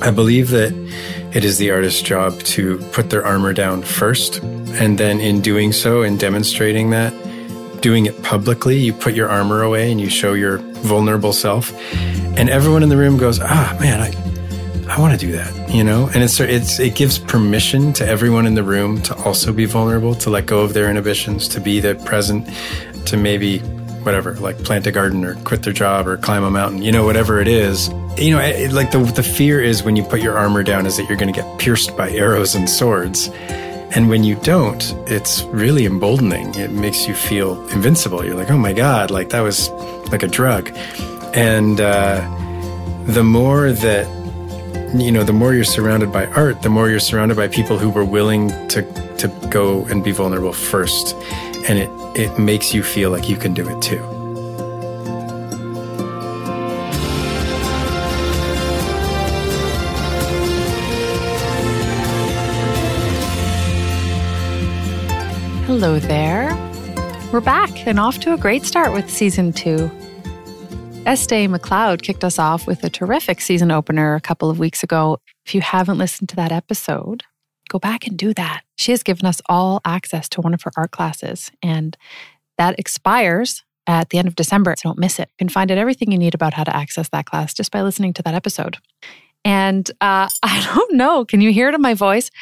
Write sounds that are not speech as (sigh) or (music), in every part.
I believe that it is the artist's job to put their armor down first. And then in doing so and demonstrating that, doing it publicly, you put your armor away and you show your vulnerable self. And everyone in the room goes, ah, man, I, I want to do that, you know? And it's, it's, it gives permission to everyone in the room to also be vulnerable, to let go of their inhibitions, to be the present, to maybe whatever, like plant a garden or quit their job or climb a mountain, you know, whatever it is. You know, it, like the, the fear is when you put your armor down is that you're going to get pierced by arrows and swords. And when you don't, it's really emboldening. It makes you feel invincible. You're like, oh my God, like that was like a drug. And uh, the more that, you know, the more you're surrounded by art, the more you're surrounded by people who were willing to, to go and be vulnerable first. And it, it makes you feel like you can do it too. Hello there. We're back and off to a great start with season two. Estee McLeod kicked us off with a terrific season opener a couple of weeks ago. If you haven't listened to that episode, go back and do that. She has given us all access to one of her art classes, and that expires at the end of December, so don't miss it. You can find out everything you need about how to access that class just by listening to that episode. And uh, (laughs) I don't know, can you hear it in my voice?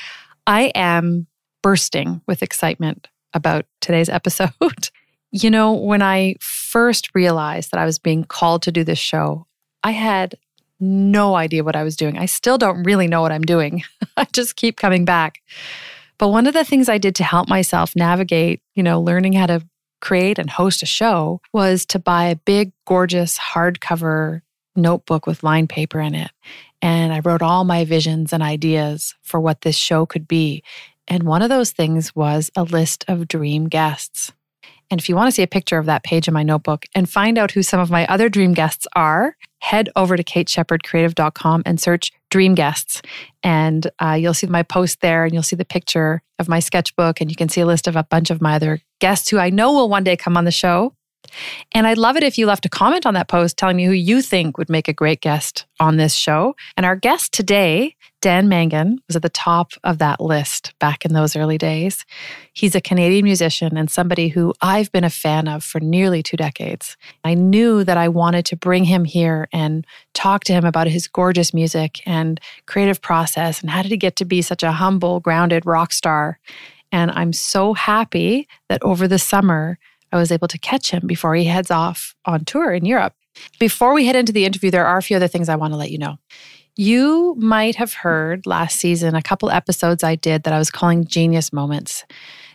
I am bursting with excitement about today's episode. (laughs) you know, when I first realized that I was being called to do this show, I had no idea what I was doing. I still don't really know what I'm doing. (laughs) I just keep coming back. But one of the things I did to help myself navigate, you know, learning how to create and host a show was to buy a big, gorgeous hardcover notebook with lined paper in it. And I wrote all my visions and ideas for what this show could be. And one of those things was a list of dream guests. And if you want to see a picture of that page in my notebook and find out who some of my other dream guests are, head over to kateshepherdcreative.com and search dream guests. And uh, you'll see my post there and you'll see the picture of my sketchbook. And you can see a list of a bunch of my other guests who I know will one day come on the show. And I'd love it if you left a comment on that post telling me who you think would make a great guest on this show. And our guest today, Dan Mangan, was at the top of that list back in those early days. He's a Canadian musician and somebody who I've been a fan of for nearly two decades. I knew that I wanted to bring him here and talk to him about his gorgeous music and creative process and how did he get to be such a humble, grounded rock star. And I'm so happy that over the summer, I was able to catch him before he heads off on tour in Europe. Before we head into the interview, there are a few other things I want to let you know. You might have heard last season a couple episodes I did that I was calling genius moments.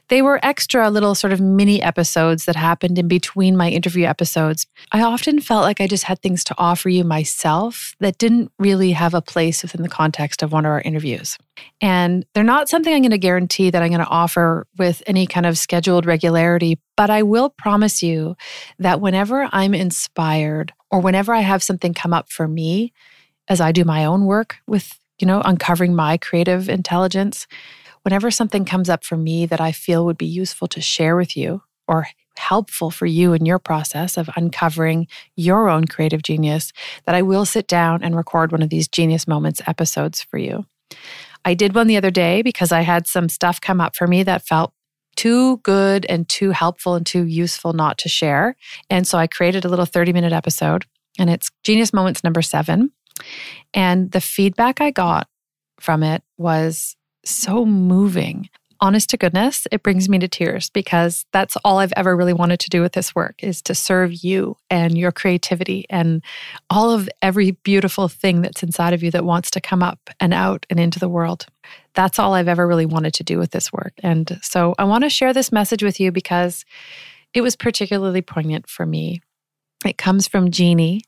They were extra little sort of mini episodes that happened in between my interview episodes. I often felt like I just had things to offer you myself that didn't really have a place within the context of one of our interviews. And they're not something I'm going to guarantee that I'm going to offer with any kind of scheduled regularity, but I will promise you that whenever I'm inspired or whenever I have something come up for me as I do my own work with, you know, uncovering my creative intelligence, whenever something comes up for me that I feel would be useful to share with you or helpful for you in your process of uncovering your own creative genius, that I will sit down and record one of these Genius Moments episodes for you. I did one the other day because I had some stuff come up for me that felt too good and too helpful and too useful not to share. And so I created a little 30 minute episode, and it's Genius Moments number seven. And the feedback I got from it was so moving. Honest to goodness, it brings me to tears because that's all I've ever really wanted to do with this work is to serve you and your creativity and all of every beautiful thing that's inside of you that wants to come up and out and into the world. That's all I've ever really wanted to do with this work. And so I want to share this message with you because it was particularly poignant for me. It comes from Jeannie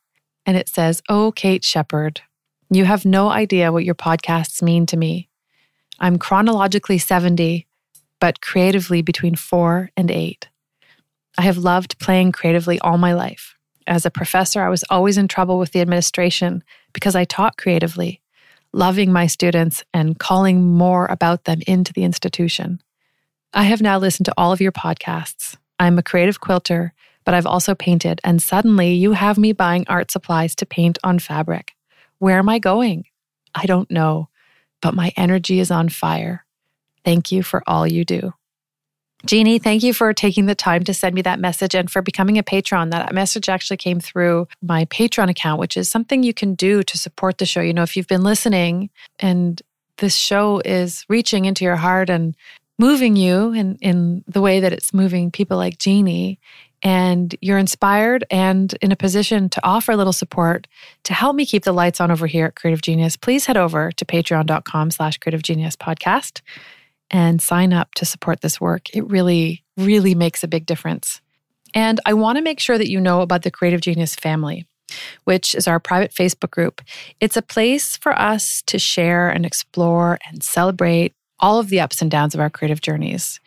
and it says, Oh, Kate Shepherd, you have no idea what your podcasts mean to me. I'm chronologically 70, but creatively between four and eight. I have loved playing creatively all my life. As a professor, I was always in trouble with the administration because I taught creatively, loving my students and calling more about them into the institution. I have now listened to all of your podcasts. I'm a creative quilter, but I've also painted, and suddenly you have me buying art supplies to paint on fabric. Where am I going? I don't know, but my energy is on fire. Thank you for all you do. Jeannie, thank you for taking the time to send me that message and for becoming a patron. That message actually came through my Patreon account, which is something you can do to support the show. You know, if you've been listening and this show is reaching into your heart and moving you in, in the way that it's moving people like Jeannie, and you're inspired and in a position to offer a little support to help me keep the lights on over here at Creative Genius, please head over to patreon.com slash creative genius podcast and sign up to support this work. It really, really makes a big difference. And I want to make sure that you know about the Creative Genius family, which is our private Facebook group. It's a place for us to share and explore and celebrate all of the ups and downs of our creative journeys.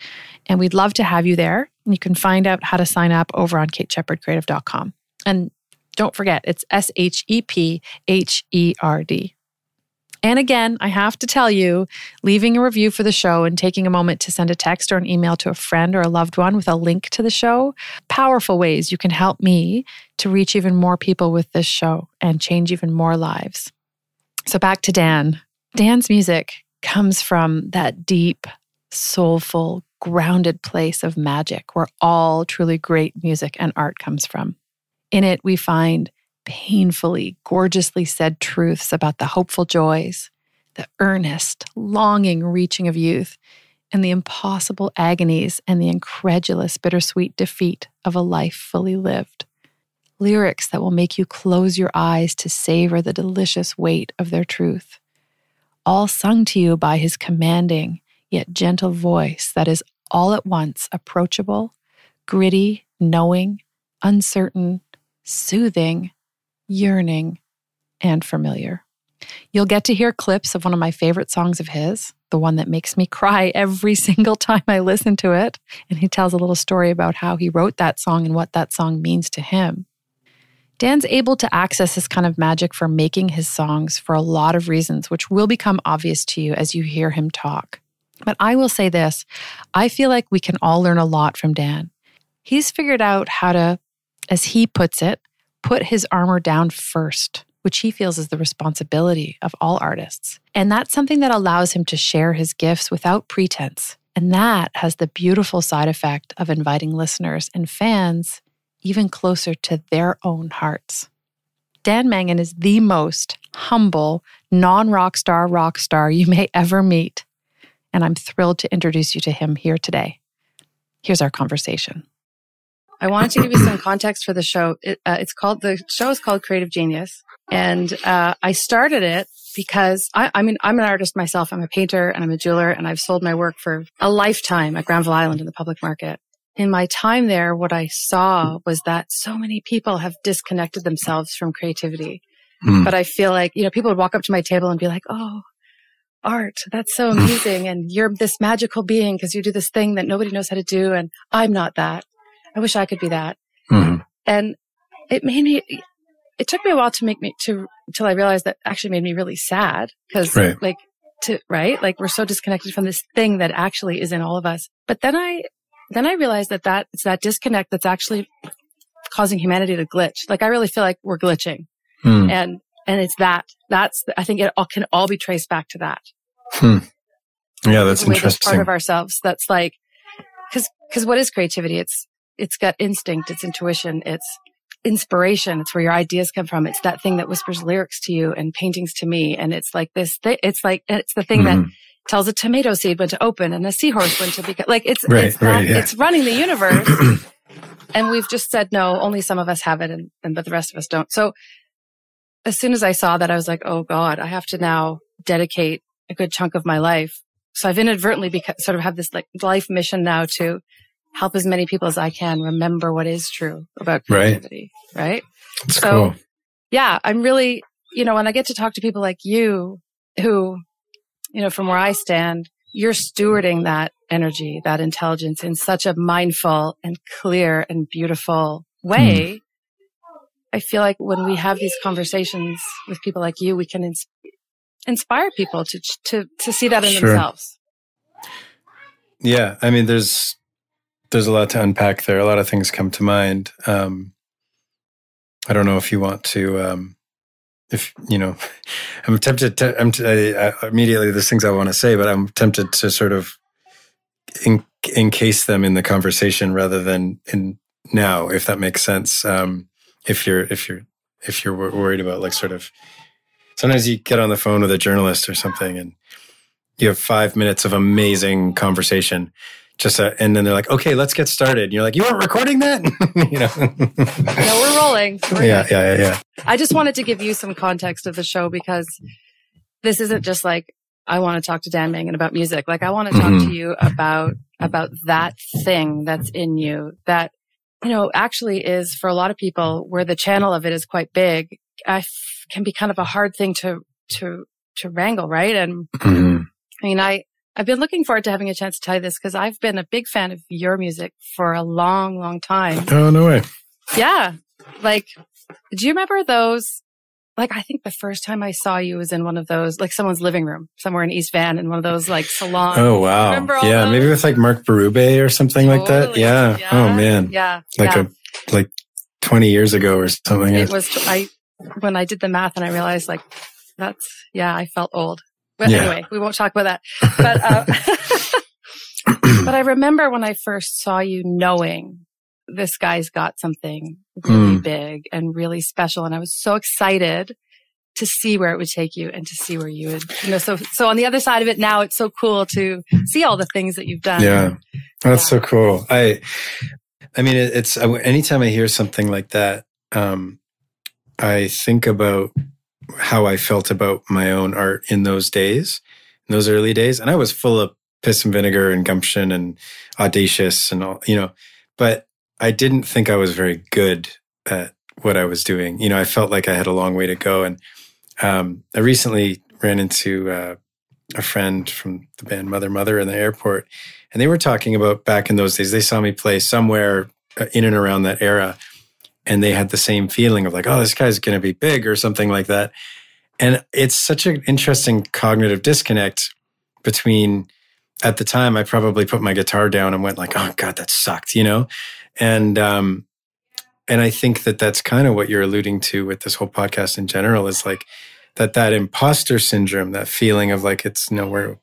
And we'd love to have you there. You can find out how to sign up over on kateshepherdcreative.com. And don't forget, it's S H E P H E R D. And again, I have to tell you, leaving a review for the show and taking a moment to send a text or an email to a friend or a loved one with a link to the show, powerful ways you can help me to reach even more people with this show and change even more lives. So back to Dan. Dan's music comes from that deep, soulful, grounded place of magic where all truly great music and art comes from. In it, we find painfully, gorgeously said truths about the hopeful joys, the earnest, longing reaching of youth, and the impossible agonies and the incredulous, bittersweet defeat of a life fully lived. Lyrics that will make you close your eyes to savor the delicious weight of their truth. All sung to you by his commanding yet gentle voice that is all at once approachable, gritty, knowing, uncertain, soothing, yearning, and familiar. You'll get to hear clips of one of my favorite songs of his, the one that makes me (laughs) cry every single time I listen to it. And he tells a little story about how he wrote that song and what that song means to him. Dan's able to access this kind of magic for making his songs for a lot of reasons, which will become obvious to you as you hear him talk. But I will say this I feel like we can all learn a lot from Dan. He's figured out how to, as he puts it, put his armor down first, which he feels is the responsibility of all artists. And that's something that allows him to share his gifts without pretense. And that has the beautiful side effect of inviting listeners and fans even closer to their own hearts. Dan Mangan is the most humble, non rock star rock star you may ever meet. And I'm thrilled to introduce you to him here today. Here's our conversation. I wanted to give you some context for the show. It, uh, it's called, the show is called Creative Genius. And, uh, I started it because I, I mean, I'm an artist myself. I'm a painter and I'm a jeweler and I've sold my work for a lifetime at Granville Island in the public market. In my time there, what I saw was that so many people have disconnected themselves from creativity. Mm. But I feel like, you know, people would walk up to my table and be like, Oh, art. That's so (laughs) amazing. and you're this magical being because you do this thing that nobody knows how to do. And I'm not that. I wish I could be that. Mm-hmm. And it made me, it took me a while to make me, to, until I realized that actually made me really sad because right. like, to, right? Like we're so disconnected from this thing that actually is in all of us. But then I, then I realized that that, it's that disconnect that's actually causing humanity to glitch. Like I really feel like we're glitching. Mm. And, and it's that, that's, I think it all can all be traced back to that. Hmm. Yeah, that's interesting. part of ourselves that's like, cause, cause what is creativity? It's, it's gut instinct, it's intuition, it's inspiration. It's where your ideas come from. It's that thing that whispers lyrics to you and paintings to me. And it's like this, th- it's like, it's the thing mm-hmm. that tells a tomato seed when to open and a seahorse when to become, like it's, right, it's, right, that, yeah. it's running the universe. (clears throat) and we've just said, no, only some of us have it and, and, but the rest of us don't. So as soon as I saw that, I was like, oh God, I have to now dedicate a good chunk of my life. So I've inadvertently beca- sort of have this like life mission now to help as many people as I can remember what is true about creativity. Right. right? That's so, cool. yeah, I'm really, you know, when I get to talk to people like you who, you know, from where I stand, you're stewarding that energy, that intelligence in such a mindful and clear and beautiful way. Mm. I feel like when we have these conversations with people like you, we can ins- inspire people to, to, to see that in sure. themselves. Yeah. I mean, there's, there's a lot to unpack there. A lot of things come to mind. Um, I don't know if you want to um, if you know, (laughs) I'm tempted to. I'm t- I, I, immediately. There's things I want to say, but I'm tempted to sort of in, encase them in the conversation rather than in now, if that makes sense. Um, if you're if you're if you're worried about like sort of sometimes you get on the phone with a journalist or something and you have five minutes of amazing conversation just uh, and then they're like okay let's get started. And you're like you weren't recording that? (laughs) You know? No we're rolling. (laughs) We're yeah, yeah yeah yeah. I just wanted to give you some context of the show because this isn't just like i want to talk to dan mangan about music. Like i want to talk mm-hmm. to you about about that thing that's in you that you know actually is for a lot of people where the channel of it is quite big. I can be kind of a hard thing to to to wrangle right and mm-hmm. i mean i I've been looking forward to having a chance to tell you this because I've been a big fan of your music for a long, long time. Oh, no way. Yeah. Like, do you remember those? Like, I think the first time I saw you was in one of those, like someone's living room somewhere in East Van in one of those like salons. Oh, wow. Yeah. Those? Maybe with like Mark Berube or something totally. like that. Yeah. yeah. Oh, man. Yeah. Like yeah. a, like 20 years ago or something. It was, I, when I did the math and I realized like, that's, yeah, I felt old. But yeah. anyway, we won't talk about that. But, uh, (laughs) but I remember when I first saw you knowing this guy's got something really mm. big and really special. And I was so excited to see where it would take you and to see where you would, you know, so, so on the other side of it now, it's so cool to see all the things that you've done. Yeah. That's yeah. so cool. I, I mean, it's anytime I hear something like that, um, I think about how I felt about my own art in those days, in those early days. And I was full of piss and vinegar and gumption and audacious and all, you know, but I didn't think I was very good at what I was doing. You know, I felt like I had a long way to go. And um, I recently ran into uh, a friend from the band Mother Mother in the airport, and they were talking about back in those days. They saw me play somewhere uh, in and around that era and they had the same feeling of like, oh, this guy's going to be big or something like that. And it's such an interesting cognitive disconnect between at the time I probably put my guitar down and went like, oh God, that sucked, you know? And, um, and I think that that's kind of what you're alluding to with this whole podcast in general is like that, that imposter syndrome, that feeling of like, it's nowhere,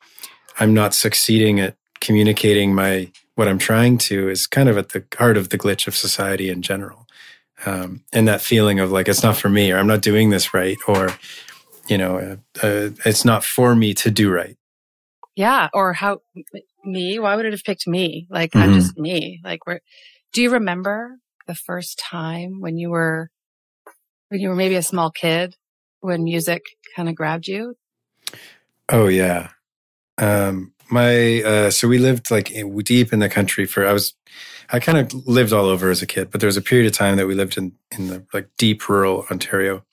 I'm not succeeding at communicating my, what I'm trying to is kind of at the heart of the glitch of society in general um, and that feeling of like it's not for me or i'm not doing this right or you know uh, uh, it's not for me to do right. Yeah or how me? Why would it have picked me? Like mm-hmm. i'm just me. Like where do you remember the first time when you were when you were maybe a small kid when music kind of grabbed you? Oh yeah. Um my uh so we lived like deep in the country for i was I kind of lived all over as a kid, but there was a period of time that we lived in in the like deep rural Ontario,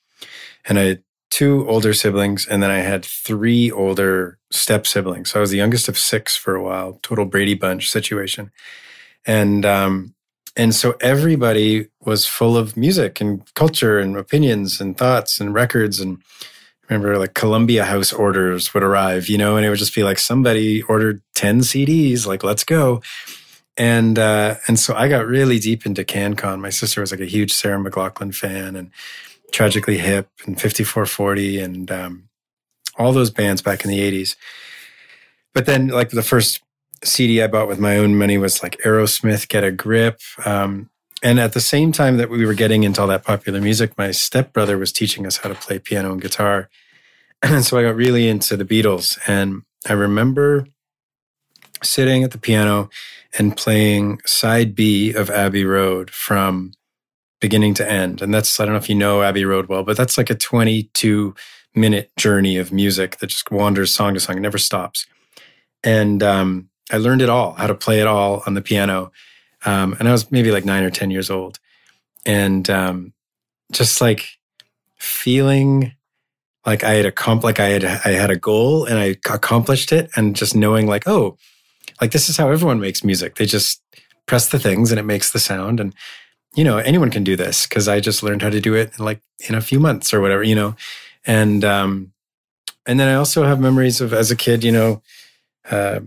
and I had two older siblings, and then I had three older step siblings. So I was the youngest of six for a while, total Brady Bunch situation, and um, and so everybody was full of music and culture and opinions and thoughts and records and remember like Columbia House orders would arrive, you know, and it would just be like somebody ordered 10 CDs, like, let's go and uh, and so I got really deep into CanCon. My sister was like a huge Sarah McLachlan fan, and Tragically Hip, and 54-40, and um, all those bands back in the 80s. But then, like the first CD I bought with my own money was like Aerosmith, Get a Grip. Um, and at the same time that we were getting into all that popular music, my stepbrother was teaching us how to play piano and guitar. (clears throat) And so I got really into the Beatles. And I remember sitting at the piano and playing side B of Abbey Road from beginning to end. And that's, I don't know if you know Abbey Road well, but that's like a 22 minute journey of music that just wanders song to song, it never stops. And um, I learned it all, how to play it all on the piano. Um, and I was maybe like nine or 10 years old. And um, just like feeling like I had accomplished, like I had, I had a goal and I accomplished it, and just knowing like, oh, like this is how everyone makes music. They just press the things and it makes the sound. And, you know, anyone can do this because I just learned how to do it in like in a few months or whatever, you know. And um and then I also have memories of as a kid, you know, uh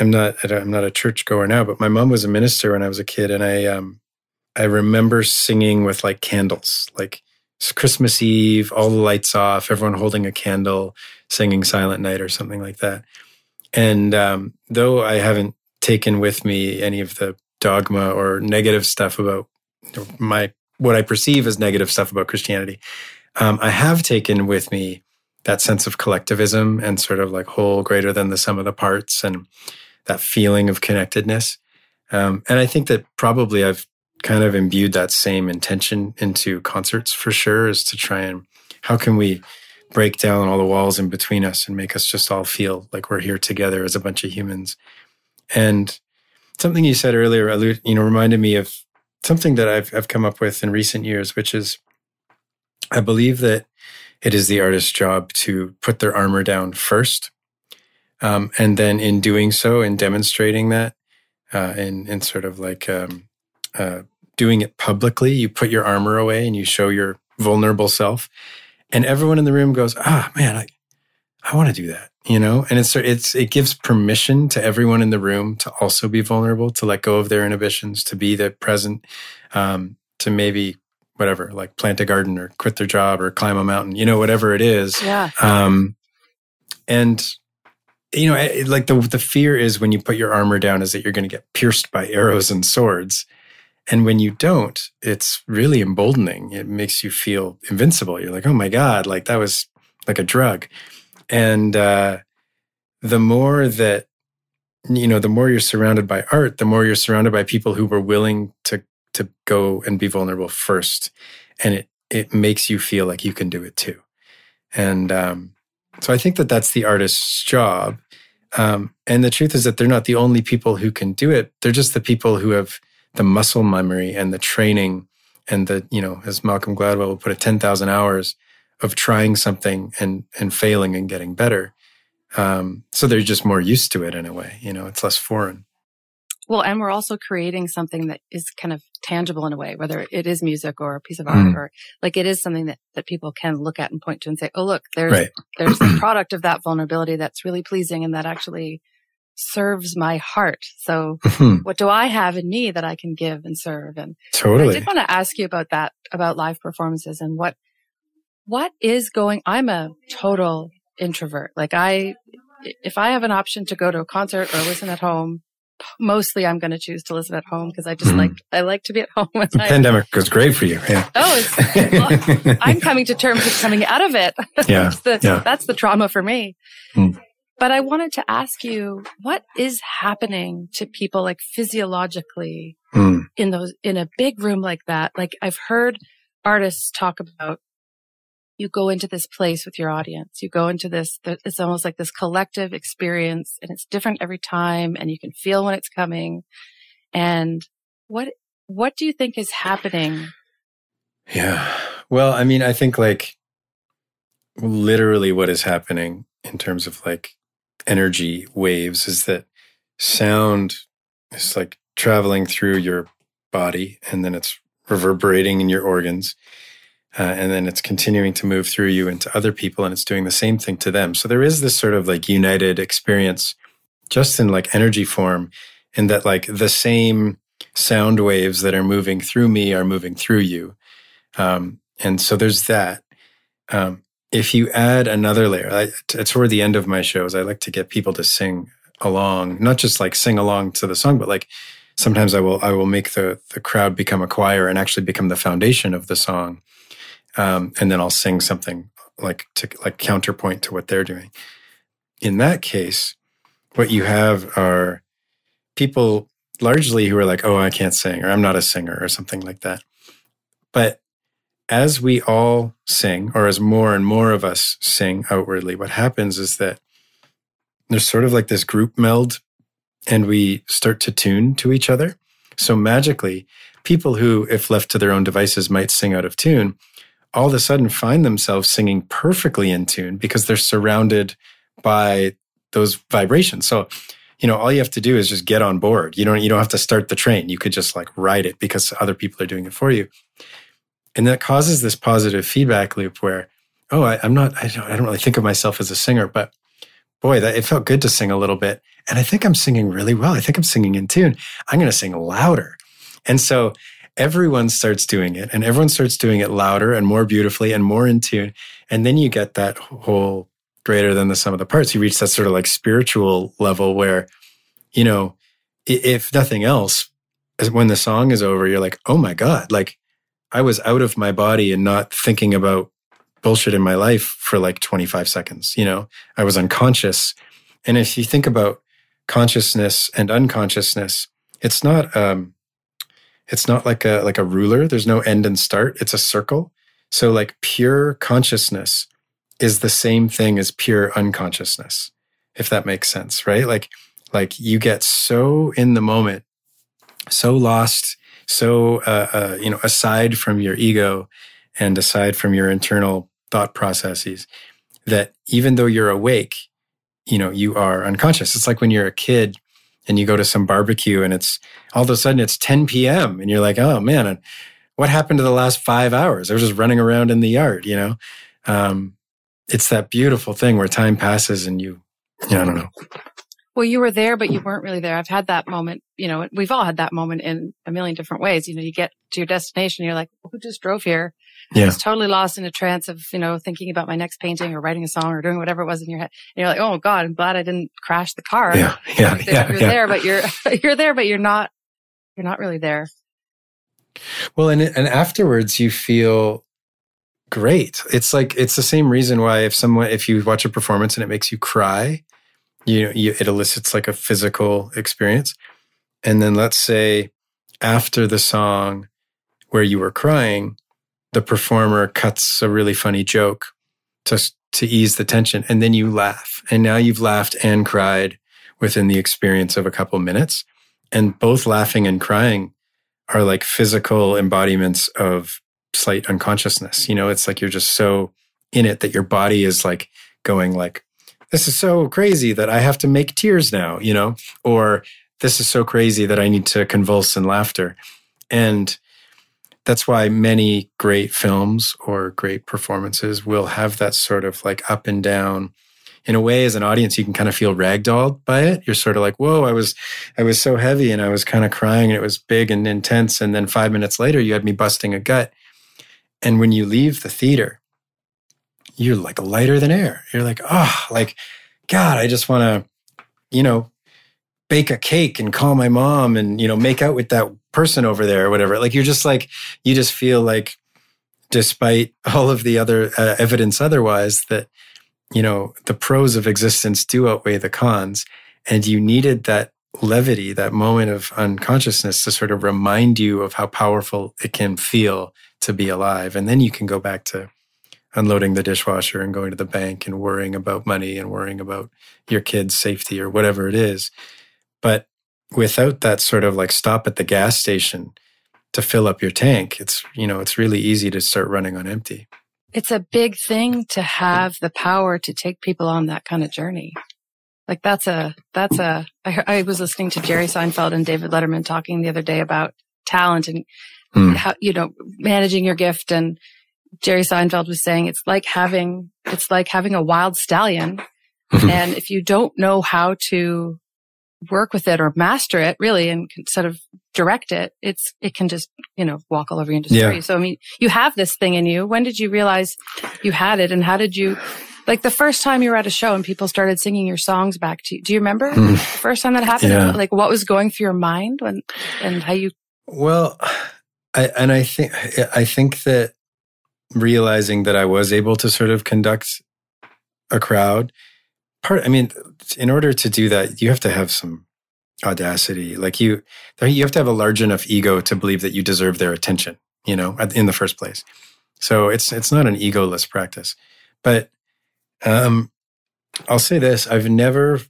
I'm not I'm not a churchgoer now, but my mom was a minister when I was a kid and I um I remember singing with like candles, like it's Christmas Eve, all the lights off, everyone holding a candle, singing Silent Night or something like that. And um, though I haven't taken with me any of the dogma or negative stuff about my what I perceive as negative stuff about Christianity, um, I have taken with me that sense of collectivism and sort of like whole greater than the sum of the parts and that feeling of connectedness. Um, and I think that probably I've kind of imbued that same intention into concerts for sure is to try and how can we break down all the walls in between us and make us just all feel like we're here together as a bunch of humans. And something you said earlier, you know, reminded me of something that I've, I've come up with in recent years, which is I believe that it is the artist's job to put their armor down first. Um, and then in doing so, in demonstrating that, uh, and, and sort of like um, uh, doing it publicly, you put your armor away and you show your vulnerable self. And everyone in the room goes, ah, man, I, I want to do that, you know? And it's, it's, it gives permission to everyone in the room to also be vulnerable, to let go of their inhibitions, to be the present, um, to maybe whatever, like plant a garden or quit their job or climb a mountain, you know, whatever it is. Yeah. Um, and you know, like the the fear is when you put your armor down is that you're going to get pierced by (laughs) arrows and swords. And when you don't, it's really emboldening. It makes you feel invincible. You're like, oh my God, like that was like a drug. And uh, the more that, you know, the more you're surrounded by art, the more you're surrounded by people who were willing to to go and be vulnerable first. And it it makes you feel like you can do it too. And um, so I think that that's the artist's job. Um, and the truth is that they're not the only people who can do it. They're just the people who have the muscle memory and the training and the, you know, as Malcolm Gladwell will put it, 10,000 hours of trying something and, and failing and getting better. Um, so they're just more used to it in a way, you know, it's less foreign. Well, and we're also creating something that is kind of tangible in a way, whether it is music or a piece of art mm. or like it is something that, that people can look at and point to and say, Oh, look, there's, right. (clears throat) there's the product of that vulnerability that's really pleasing and that actually serves my heart. So mm-hmm. what do I have in me that I can give and serve? And totally. I did want to ask you about that, about live performances and what, what is going, I'm a total introvert. Like I, if I have an option to go to a concert or listen at home, mostly I'm going to choose to listen at home because I just mm. like, I like to be at (laughs) home. the pandemic was great for you. Yeah. Oh, (laughs) well, I'm coming to terms with coming out of it. (laughs) Yeah. that's, the, yeah. that's the trauma for me. Mm. But I wanted to ask you, what is happening to people like physiologically mm. in those, in a big room like that? Like I've heard artists talk about you go into this place with your audience. You go into this, it's almost like this collective experience and it's different every time and you can feel when it's coming. And what, what do you think is happening? Yeah. Well, I mean, I think like literally what is happening in terms of like energy waves is that sound is like traveling through your body and then it's reverberating in your organs. Uh, and then it's continuing to move through you into other people and it's doing the same thing to them. So there is this sort of like united experience just in like energy form in that like the same sound waves that are moving through me are moving through you. Um, and so there's that. Um, if you add another layer, I, toward the end of my shows, I like to get people to sing along, not just like sing along to the song, but like sometimes I will I will make the the crowd become a choir and actually become the foundation of the song, um, and then I'll sing something like to like counterpoint to what they're doing. In that case, what you have are people largely who are like, "Oh, I can't sing," or "I'm not a singer," or something like that. But as we all sing, or as more and more of us sing outwardly, what happens is that there's sort of like this group meld and we start to tune to each other. So magically, people who, if left to their own devices, might sing out of tune, all of a sudden find themselves singing perfectly in tune because they're surrounded by those vibrations. So, you know, all you have to do is just get on board. You don't you don't have to start the train. You could just like ride it because other people are doing it for you. And that causes this positive feedback loop where, oh, I, am not, I don't, I don't really think of myself as a singer, but boy, that it felt good to sing a little bit. And I think I'm singing really well. I think I'm singing in tune. I'm going to sing louder. And so everyone starts doing it and everyone starts doing it louder and more beautifully and more in tune. And then you get that whole greater than the sum of the parts. You reach that sort of like spiritual level where, you know, if nothing else, when the song is over, you're like, oh my God, like I was out of my body and not thinking about bullshit in my life for like 25 seconds. You know, I was unconscious. And if you think about consciousness and unconsciousness, it's not, um, it's not like a, like a ruler. There's no end and start. It's a circle. So like pure consciousness is the same thing as pure unconsciousness, if that makes sense, right? Like, like you get so in the moment, so lost, so, uh, uh, you know, aside from your ego and aside from your internal thought processes that even though you're awake, you know, you are unconscious. It's like when you're a kid and you go to some barbecue and it's all of a sudden it's 10 p.m. and you're like, oh man, what happened to the last five hours? I was just running around in the yard, you know? Um, it's that beautiful thing where time passes and you, yeah, I don't know. Well, you were there, but you weren't really there. I've had that moment, you know, we've all had that moment in a million different ways. You know, you get to your destination, you're like, who just drove here? Yeah. I was totally lost in a trance of, you know, thinking about my next painting or writing a song or doing whatever it was in your head. And you're like, oh God, I'm glad I didn't crash the car. Yeah. (laughs) Yeah. yeah you're yeah. there, but you're, (laughs) you're there, but you're not, you're not really there. Well, and, and afterwards you feel great. It's like, it's the same reason why if someone, if you watch a performance and it makes you cry, you, you it elicits like a physical experience. And then let's say after the song where you were crying, the performer cuts a really funny joke to to ease the tension and then you laugh. And now you've laughed and cried within the experience of a couple minutes. And both laughing and crying are like physical embodiments of slight unconsciousness. You know it's like you're just so in it that your body is like going like this is so crazy that i have to make tears now you know? Or this is so crazy that i need to convulse in laughter. And that's why many great films or great performances will have that sort of like up and down. In a way as an audience you can kind of feel ragdolled by it. You're sort of like whoa i was i was so heavy and i was kind of crying and it was big and intense. And then five minutes later you had me busting a gut. And when you leave the theater you're like lighter than air. You're like oh like god i just want to you know bake a cake and call my mom and you know make out with that person over there or whatever. Like you're just like, you just feel like, despite (laughs) all of the other uh, evidence otherwise, that, you know, the pros of existence do outweigh the cons. And you needed that levity, that moment of unconsciousness to sort of remind you of how powerful it can feel to be alive. And then you can go back to unloading the dishwasher and going to the bank and worrying about money and worrying about your kids' safety or whatever it is. But without that sort of like stop at the gas station to fill up your tank, it's, you know, it's really easy to start running on empty. It's a big thing to have the power to take people on that kind of journey. Like that's a, that's a, I, I was listening to Jerry Seinfeld and David Letterman talking the other day about talent and hmm. how, you know, managing your gift. And Jerry Seinfeld was saying it's like having, it's like having a wild stallion. (laughs) and if you don't know how to work with it or master it really and sort of direct it, it's, it can just, you know, walk all over your industry. Yeah. So, I mean, you have this thing in you. When did you realize you had it and how did you, like the first time you were at a show and people started singing your songs back to you, do you remember mm. the first time that happened? Yeah. Like what was going through your mind when, and how you? Well, I, and I think, I think that realizing that I was able to sort of conduct a crowd part i mean in order to do that you have to have some audacity. Like you you have to have a large enough ego to believe that you deserve their attention you know in the first place. So it's it's not an egoless practice. But um i'll say this i've never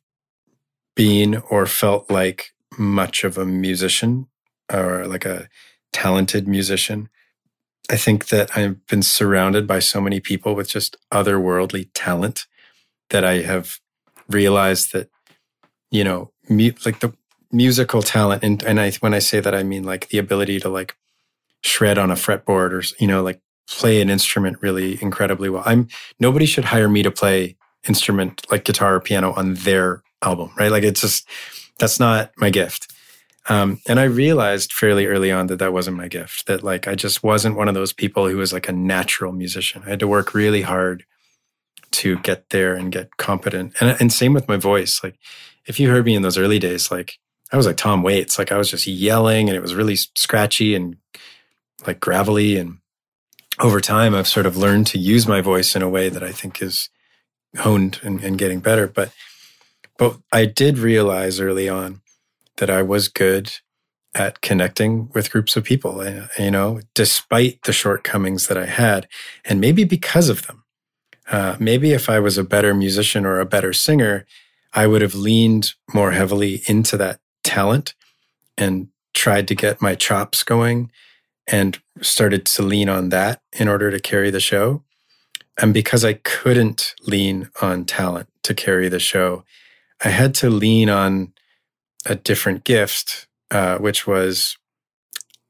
been or felt like much of a musician or like a talented musician. I think that i've been surrounded by so many people with just otherworldly talent that I have realized that, you know, mu- like the musical talent, and, and I, when I say that, I mean like the ability to like shred on a fretboard or, you know, like play an instrument really incredibly well. I'm, nobody should hire me to play instrument like guitar or piano on their album, right? Like it's just, that's not my gift. Um, and I realized fairly early on that that wasn't my gift, that like I just wasn't one of those people who was like a natural musician. I had to work really hard to get there and get competent. And, and same with my voice. Like if you heard me in those early days, like I was like Tom Waits, like I was just yelling and it was really scratchy and like gravelly. And over time, I've sort of learned to use my voice in a way that I think is honed and, and getting better. But, but I did realize early on that I was good at connecting with groups of people, eh, you know, despite the shortcomings that I had, and maybe because of them. Uh, maybe if I was a better musician or a better singer, I would have leaned more heavily into that talent and tried to get my chops going and started to lean on that in order to carry the show. And because I couldn't lean on talent to carry the show, I had to lean on a different gift, uh, which was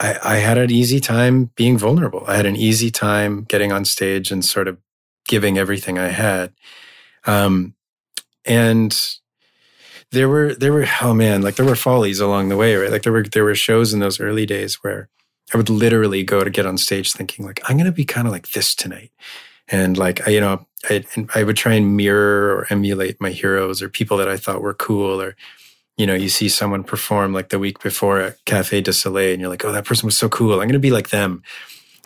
I, I had an easy time being vulnerable. I had an easy time getting on stage and sort of giving everything I had. Um, and there were there were oh man, like there were follies along the way, right? Like there were there were shows in those early days where I would literally go to get on stage thinking like I'm gonna be kind of like this tonight, and like I, you know I I would try and mirror or emulate my heroes or people that I thought were cool or you know, you see someone perform like the week before at Cafe Deux Soleils and you're like, oh, that person was so cool. I'm going to be like them.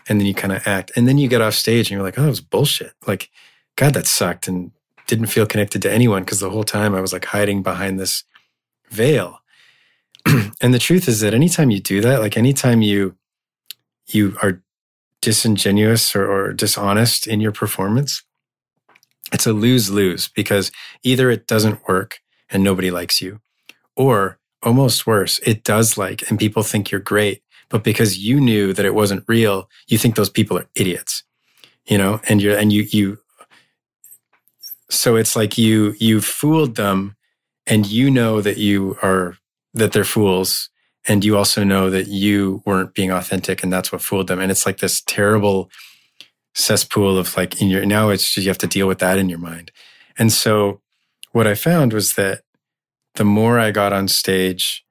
And then you kind of act. And then you get off stage and you're like, oh, that was bullshit. Like, God, that sucked and didn't feel connected to anyone because the whole time I was like hiding behind this veil. (clears throat) and the truth is that anytime you do that, like anytime you you are disingenuous or, or dishonest in your performance, it's a lose lose because either it doesn't work and nobody likes you, or almost worse, it does like, and people think you're great, but because you knew that it wasn't real, you think those people are idiots, you know, and you're, and you, you, so it's like you, you fooled them and you know that you are, that they're fools. And you also know that you weren't being authentic and that's what fooled them. And it's like this terrible cesspool of like in your, now it's just, you have to deal with that in your mind. And so what I found was that the more I got on stage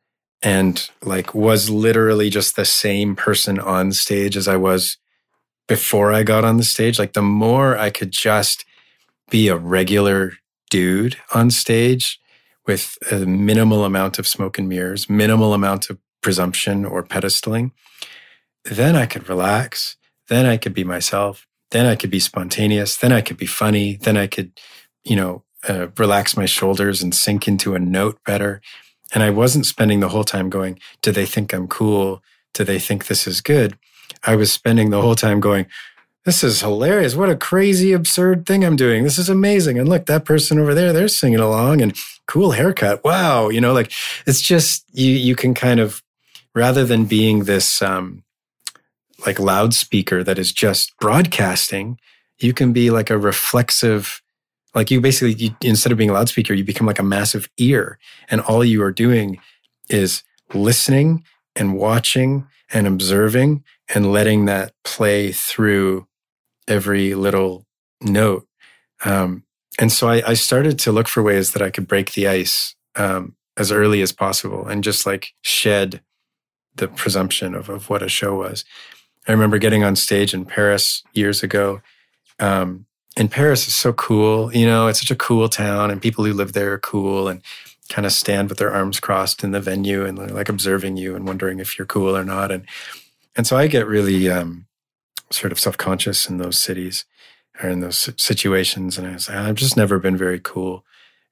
and like was literally just the same person on stage as I was before I got on the stage, like the more I could just be a regular dude on stage with a minimal amount of smoke and mirrors, minimal amount of presumption or pedestaling, then I could relax. Then I could be myself. Then I could be spontaneous. Then I could be funny. Then I could, you know, uh, relax my shoulders and sink into a note better. And I wasn't spending the whole time going, do they think I'm cool? Do they think this is good? I was spending the whole time going, this is hilarious. What a crazy, absurd thing I'm doing. This is amazing. And look, that person over there, they're singing along and cool haircut. Wow. You know, like it's just, you, you can kind of, rather than being this, um, like loudspeaker that is just broadcasting, you can be like a reflexive like you basically, you, instead of being a loudspeaker, you become like a massive ear. And all you are doing is listening and watching and observing and letting that play through every little note. Um, and so I, I, started to look for ways that I could break the ice um, as early as possible and just like shed the presumption of, of what a show was. I remember getting on stage in Paris years ago um, and Paris is so cool. You know, it's such a cool town, and people who live there are cool and kind of stand with their arms crossed in the venue and like observing you and wondering if you're cool or not. And and so I get really um, sort of self conscious in those cities or in those situations, and I was I've just never been very cool.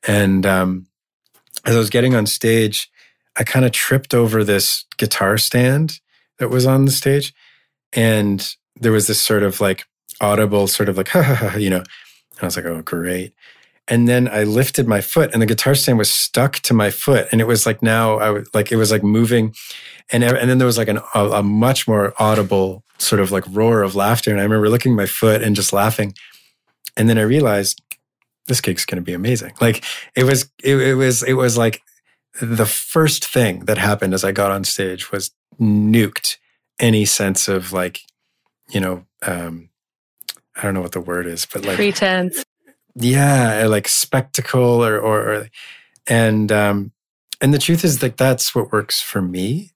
And um, as I was getting on stage, I kind of tripped over this guitar stand that was on the stage, and there was this sort of like audible sort of like, ha ha ha, you know. And I was like, oh, great. And then I lifted my foot and the guitar stand was stuck to my foot. And it was like now I was like, it was like moving. And, and then there was like an, a, a much more audible sort of like roar of laughter. And I remember looking my foot and just laughing. And then I realized this gig's going to be amazing. Like it was, it, it was, it was like the first thing that happened as I got on stage was nuked any sense of like, you know, um, I don't know what the word is, but like pretense. Yeah, like spectacle or or, or and um and the truth is that that's what works for me.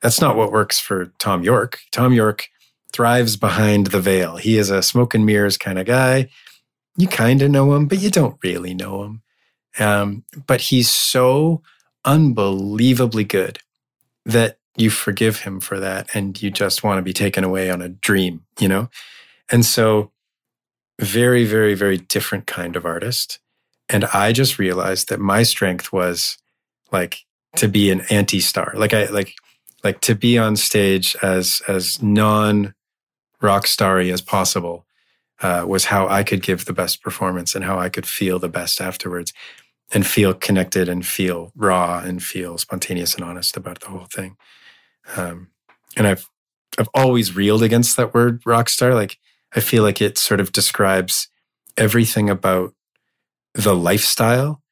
That's not what works for Thom Yorke. Thom Yorke thrives behind the veil. He is a smoke and mirrors kind of guy. You kind of know him, but you don't really know him. Um, but he's so unbelievably good that you forgive him for that and you just want to be taken away on a dream, you know? And so, very, very, very different kind of artist. And I just realized that my strength was like to be an anti star. Like, I, like, like to be on stage as, as non rock starry as possible uh, was how I could give the best performance and how I could feel the best afterwards and feel connected and feel raw and feel spontaneous and honest about the whole thing. Um, and I've I've always reeled against that word rock star. Like I feel like it sort of describes everything about the lifestyle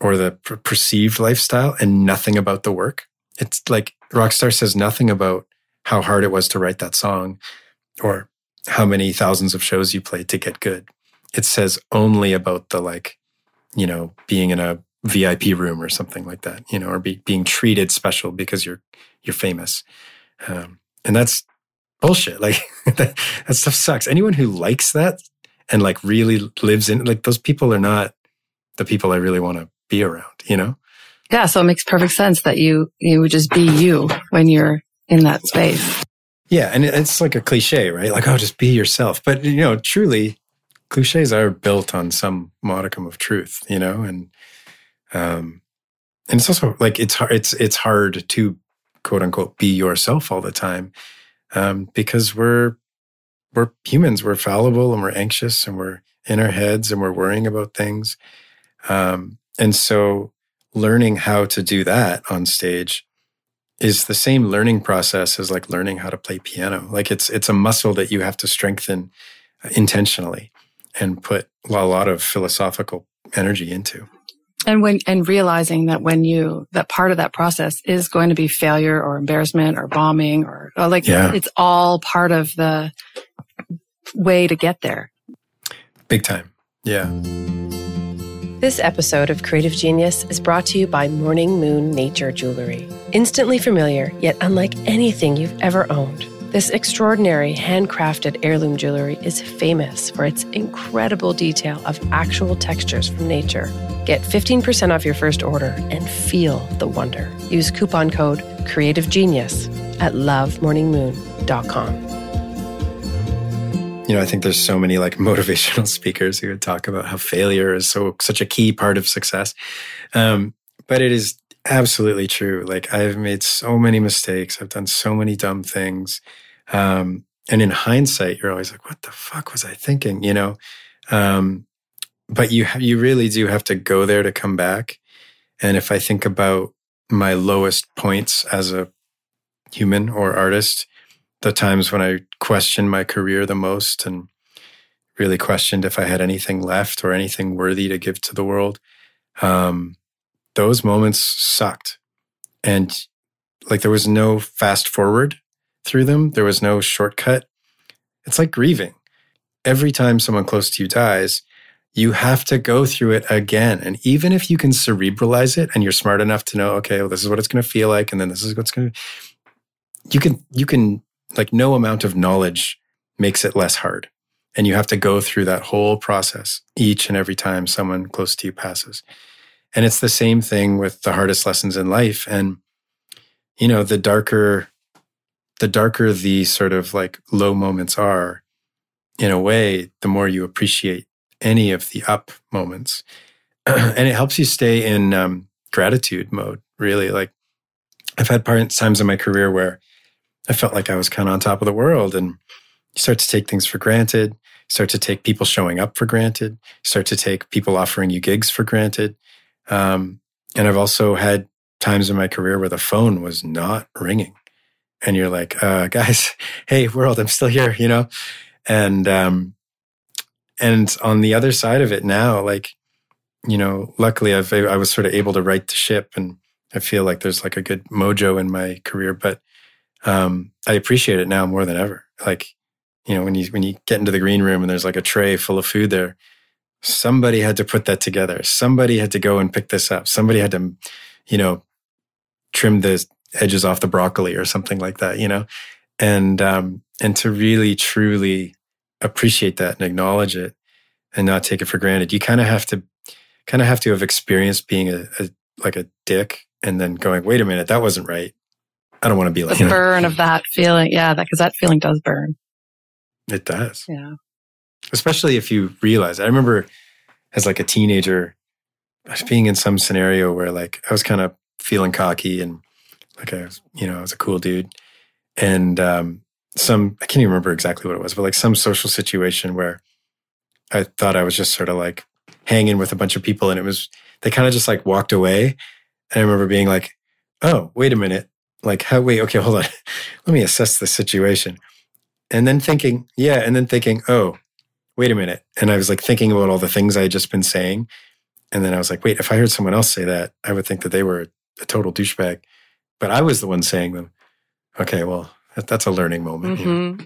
or the per- perceived lifestyle and nothing about the work. It's like Rockstar says nothing about how hard it was to write that song or how many thousands of shows you played to get good. It says only about the like, you know, being in a VIP room or something like that, you know, or be, being treated special because you're you're famous, um, and that's bullshit. (laughs) Like that, that stuff sucks. Anyone who likes that and like really lives in like those people are not the people I really want to be around. You know? Yeah. So it makes perfect sense that you you would just be you when you're in that space. Yeah, and it's like a cliche, right? Like, oh, just be yourself. But you know, truly, cliches are built on some modicum of truth, you know, and um, and it's also like it's hard. It's it's hard to quote unquote be yourself all the time um, because we're we're humans. We're fallible and we're anxious and we're in our heads and we're worrying about things. Um, and so, learning how to do that on stage is the same learning process as like learning how to play piano. Like it's it's a muscle that you have to strengthen intentionally and put a lot of philosophical energy into. And when and realizing that when you that part of that process is going to be failure or embarrassment or bombing or, or like yeah. it's all part of the way to get there. Big time. Yeah. This episode of Creative Genius is brought to you by Morning Moon Nature Jewelry. Instantly familiar, yet unlike anything you've ever owned, this extraordinary handcrafted heirloom jewelry is famous for its incredible detail of actual textures from nature. Get 15% off your first order and feel the wonder. Use coupon code Creative Genius at lovemorningmoon.com you know, I think there's so many like (laughs) motivational speakers who would talk about how failure is so such a key part of success. Um, but it is absolutely true. Like I've made so many mistakes. I've done so many dumb things. Um, and in hindsight, you're always like, what the fuck was I thinking? You know? Um, but you, you really do have to go there to come back. And if I think about my lowest points as a human or artist, the times when I questioned my career the most and really questioned if I had anything left or anything worthy to give to the world. Um, those moments sucked. And like there was no fast forward through them, there was no shortcut. It's like grieving. Every time someone close to you dies, you have to go through it again. And even if you can cerebralize it and you're smart enough to know, okay, well, this is what it's going to feel like, and then this is what's going to, you can, you can like no amount of knowledge makes it less hard. And you have to go through that whole process each and every time someone close to you passes. And it's the same thing with the hardest lessons in life. And, you know, the darker, the darker the sort of like low moments are, in a way, the more you appreciate any of the up moments. (clears throat) and it helps you stay in um, gratitude mode, really. Like I've had times in my career where I felt like I was kind of on top of the world. And you start to take things for granted, start to take people showing up for granted, start to take people offering you gigs for granted. Um, and I've also had times in my career where the phone was not ringing. And you're like, uh, guys, (laughs) hey, world, I'm still here, you know? And, um, and on the other side of it now, like, you know, luckily I've, I was sort of able to right the ship and I feel like there's like a good mojo in my career, but um, I appreciate it now more than ever. Like, you know, when you when you get into the green room and there's like a tray full of food there, somebody had to put that together. Somebody had to go and pick this up. Somebody had to, you know, trim the edges off the broccoli or something like that, you know? And, um, and to really truly appreciate that and acknowledge it and not take it for granted. You kind of have to, kind of have to have experienced being a, a, like a dick and then going, wait a minute, that wasn't right. I don't want to be like the burn of that feeling. Yeah, that because that feeling does burn. It does. Yeah. Especially if you realize. I remember as like a teenager, I was being in some scenario where like I was kind of feeling cocky and like was, you know, I was a cool dude. And um, some I can't even remember exactly what it was, but like some social situation where I thought I was just sort of like hanging with a bunch of people and it was they kind of just like walked away. And I remember being like, oh, wait a minute. Like, how, wait, okay, hold on. (laughs) Let me assess the situation. And then thinking, yeah, and then thinking, oh, wait a minute. And I was like thinking about all the things I had just been saying. And then I was like, wait, if I heard someone else say that, I would think that they were a total douchebag. But I was the one saying them. Okay, well, that, that's a learning moment. Mm-hmm.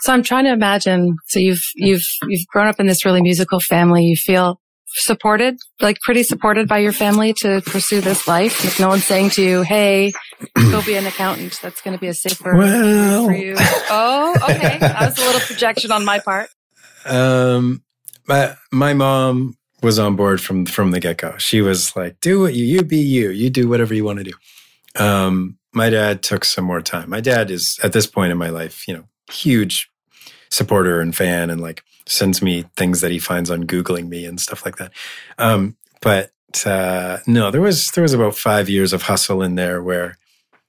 So I'm trying to imagine. So you've you've you've grown up in this really musical family. You feel supported, like pretty supported by your family to pursue this life. Like no one's saying to you, "Hey, go be an accountant." That's going to be a safer well. for you. Oh, okay. that was a little projection on my part. Um, my my mom was on board from from the get go. She was like, "Do what you you be you. You do whatever you want to do." Um, my dad took some more time. My dad is at this point in my life, you know, huge supporter and fan, and like sends me things that he finds on googling me and stuff like that. Um, but uh, no, there was there was about five years of hustle in there where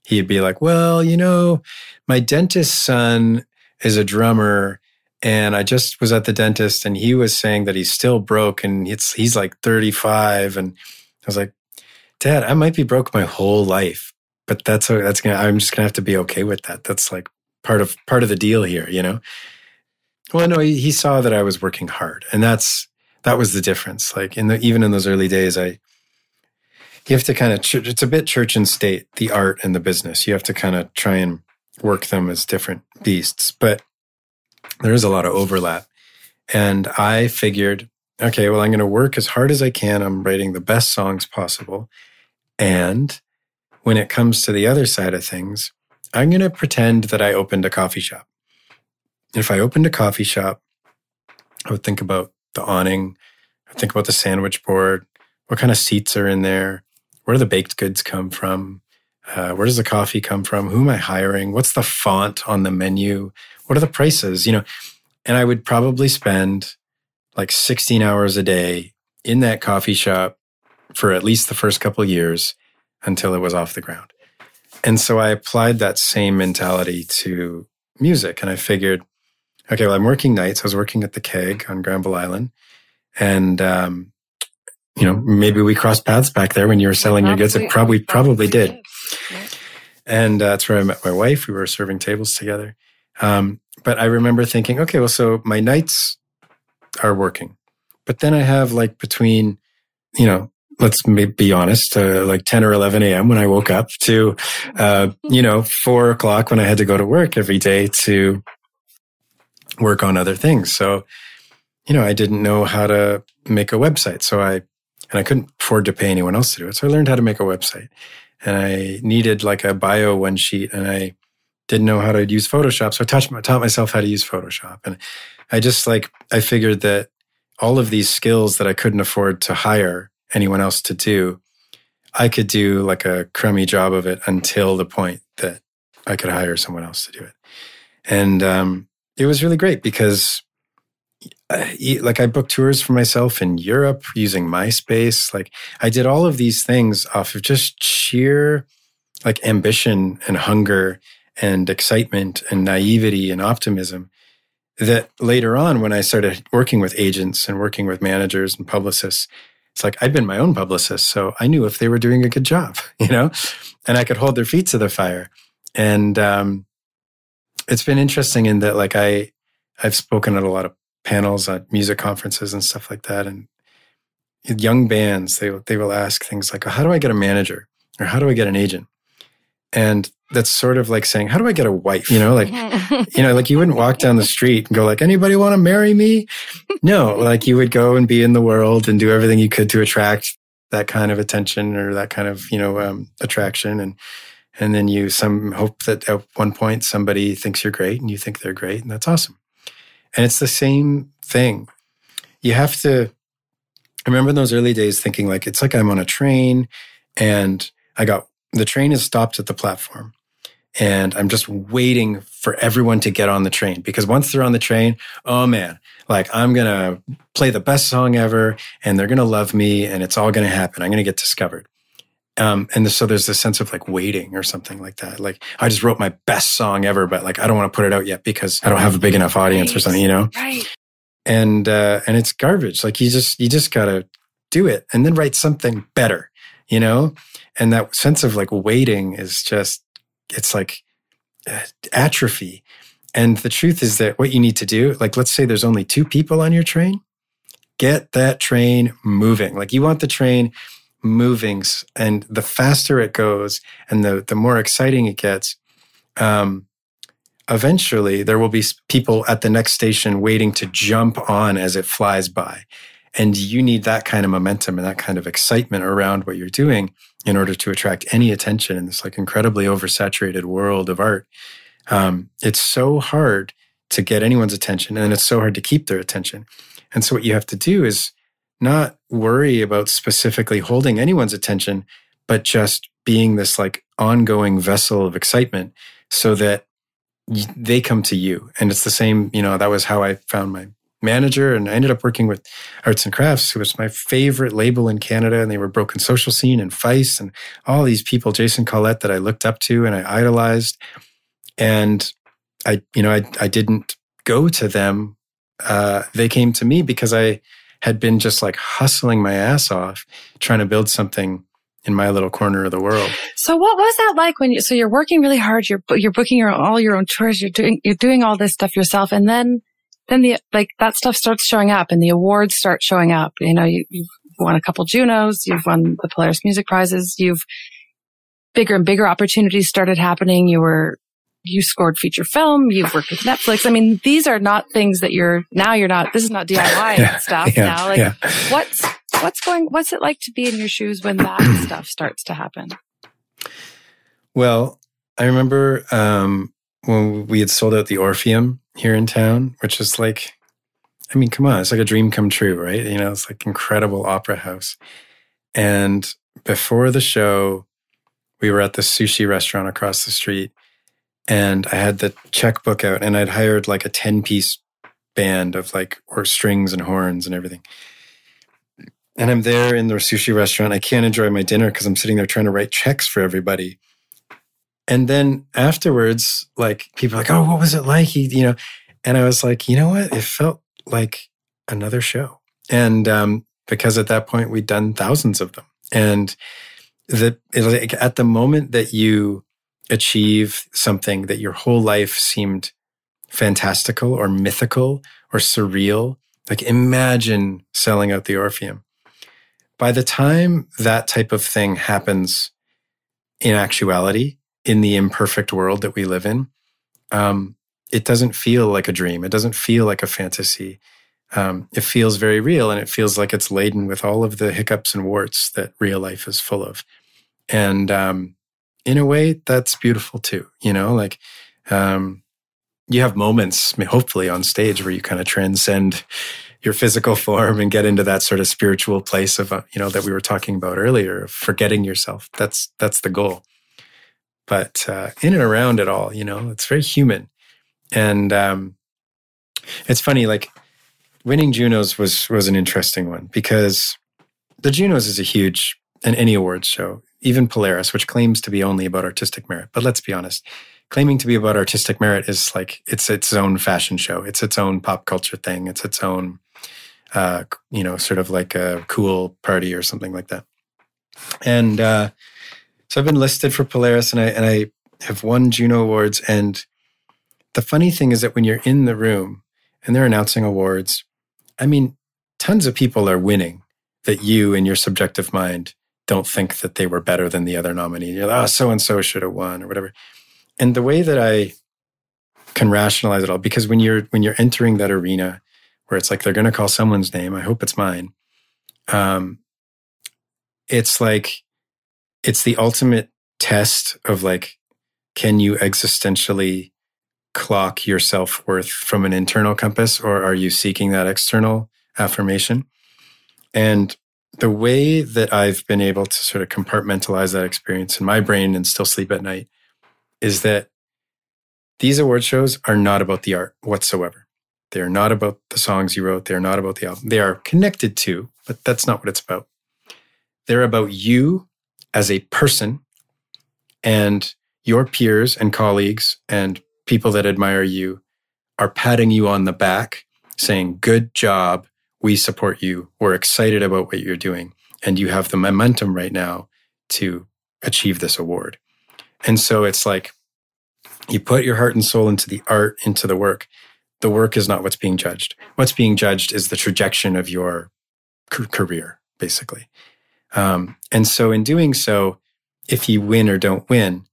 he'd be like, "Well, you know, my dentist's son is a drummer." And I just was at the dentist and he was saying that he's still broke and it's, he's like 35. And I was like, Dad, I might be broke my whole life, but that's, that's gonna, I'm just gonna have to be okay with that. That's like part of, part of the deal here, you know? Well, no, he, he saw that I was working hard and that's, that was the difference. Like in the, even in those early days, I, you have to kind of, it's a bit church and state, the art and the business. You have to kind of try and work them as different beasts. But there is a lot of overlap. And I figured, okay, well, I'm going to work as hard as I can. I'm writing the best songs possible. And when it comes to the other side of things, I'm going to pretend that I opened a coffee shop. If I opened a coffee shop, I would think about the awning, I think about the sandwich board, what kind of seats are in there, where do the baked goods come from, uh, where does the coffee come from, who am I hiring, what's the font on the menu, what are the prices? You know, and I would probably spend like 16 hours a day in that coffee shop for at least the first couple years until it was off the ground. And so I applied that same mentality to music and I figured, okay, well, I'm working nights. I was working at the keg on Granville Island. And, um, you know, maybe we crossed paths back there when you were selling probably, your goods. It probably, probably, did. did. Yeah. And uh, that's where I met my wife. We were serving tables together. Um, but I remember thinking, okay, well, so my nights are working, but then I have like between, you know, let's be honest, uh, like 10 or 11 a.m. when I woke up to, uh, you know, four o'clock when I had to go to work every day to work on other things. So, you know, I didn't know how to make a website. So I, and I couldn't afford to pay anyone else to do it. So I learned how to make a website and I needed like a bio one sheet and I didn't know how to use Photoshop. So I taught, taught myself how to use Photoshop. And I just like, I figured that all of these skills that I couldn't afford to hire anyone else to do, I could do like a crummy job of it until the point that I could hire someone else to do it. And um, it was really great because I, like I booked tours for myself in Europe using MySpace. Like I did all of these things off of just sheer like ambition and hunger and excitement and naivety and optimism that later on, when I started working with agents and working with managers and publicists, it's like I'd been my own publicist. So I knew if they were doing a good job, (laughs) you know, and I could hold their feet to the fire. And um, it's been interesting in that, like, I, I've spoken at a lot of panels at music conferences and stuff like that. And young bands, they, they will ask things like, how do I get a manager? Or how do I get an agent? And that's sort of like saying, how do I get a wife? You know, like, you know, like you wouldn't walk down the street and go like, anybody want to marry me? No, like you would go and be in the world and do everything you could to attract that kind of attention or that kind of you know um, attraction and and then you some hope that at one point somebody thinks you're great and you think they're great and that's awesome and it's the same thing you have to I remember in those early days thinking like it's like i'm on a train and i got the train is stopped at the platform and i'm just waiting for everyone to get on the train because once they're on the train oh man like i'm gonna play the best song ever and they're gonna love me and it's all gonna happen i'm gonna get discovered um, and so there's this sense of like waiting or something like that. Like I just wrote my best song ever, but like I don't want to put it out yet because I don't have a big enough audience Right. or something, you know? Right. And uh, and it's garbage. Like you just you just gotta do it and then write something better, you know? And that sense of like waiting is just it's like uh, atrophy. And the truth is that what you need to do, like let's say there's only two people on your train, get that train moving. Like you want the train moving and the faster it goes and the the more exciting it gets um eventually there will be people at the next station waiting to jump on as it flies by and you need that kind of momentum and that kind of excitement around what you're doing in order to attract any attention in this like incredibly oversaturated world of art um, it's so hard to get anyone's attention and it's so hard to keep their attention and so what you have to do is not worry about specifically holding anyone's attention, but just being this like ongoing vessel of excitement so that they come to you. And it's the same, you know, that was how I found my manager. And I ended up working with Arts and Crafts, who was my favorite label in Canada. And they were Broken Social Scene and Feist and all these people, Jason Collett, that I looked up to and I idolized. And I, you know, I, I didn't go to them. Uh, they came to me because I, had been just like hustling my ass off trying to build something in my little corner of the world. So what was that like when you, so you're working really hard, you're, you're booking your, all your own tours, you're doing, you're doing all this stuff yourself. And then, then the, like that stuff starts showing up and the awards start showing up. You know, you, you've won a couple Junos, you've won the Polaris Music Prizes, you've bigger and bigger opportunities started happening. You were, you scored feature film, you've worked with Netflix. I mean, these are not things that you're, now you're not, this is not DIY (laughs) Yeah, stuff yeah, now. Like yeah. what's, what's going, what's it like to be in your shoes when that (clears throat) stuff starts to happen? Well, I remember um, when we had sold out the Orpheum here in town, which is like, I mean, come on, it's like a dream come true, right? You know, it's like incredible opera house. And before the show, we were at the sushi restaurant across the street, and I had the checkbook out, and I'd hired like a ten piece band of like or strings and horns and everything. And I'm there in the sushi restaurant. I can't enjoy my dinner because I'm sitting there trying to write checks for everybody. And then afterwards, like people like, oh, what was it like? You, you know, and I was like, you know what? It felt like another show. And um, because at that point we'd done thousands of them. And the like, at the moment that you achieve something that your whole life seemed fantastical or mythical or surreal, like imagine selling out the Orpheum. By the time that type of thing happens in actuality, in the imperfect world that we live in, um, it doesn't feel like a dream. It doesn't feel like a fantasy. Um, it feels very real and it feels like it's laden with all of the hiccups and warts that real life is full of. And um, in a way, that's beautiful too. You know, like um, you have moments, hopefully, on stage where you kind of transcend your physical form and get into that sort of spiritual place of, uh, you know, that we were talking about earlier, of forgetting yourself. That's that's the goal. But uh, in and around it all, you know, it's very human, and um, it's funny. Like winning Junos was was an interesting one because the Junos is a huge and any awards show, even Polaris, which claims to be only about artistic merit. But let's be honest, claiming to be about artistic merit is like it's its own fashion show. It's its own pop culture thing. It's its own, uh, you know, sort of like a cool party or something like that. And uh, so I've been listed for Polaris, and I and I have won Juno awards. And the funny thing is that when you're in the room and they're announcing awards, I mean, tons of people are winning that you in your subjective mind don't think that they were better than the other nominee. You're like, oh, so and so should have won or whatever. And the way that I can rationalize it all, because when you're when you're entering that arena where it's like they're going to call someone's name, I hope it's mine. Um, it's like, it's the ultimate test of like, can you existentially clock your self worth from an internal compass or are you seeking that external affirmation? And the way that I've been able to sort of compartmentalize that experience in my brain and still sleep at night is that these award shows are not about the art whatsoever. They are not about the songs you wrote. They're not about the album. They are connected to, but that's not what it's about. They're about you as a person and your peers and colleagues and people that admire you are patting you on the back saying, Good job. We support you. We're excited about what you're doing. And you have the momentum right now to achieve this award. And so it's like you put your heart and soul into the art, into the work. The work is not what's being judged. What's being judged is the trajectory of your career, basically. Um, and so in doing so, if you win or don't win,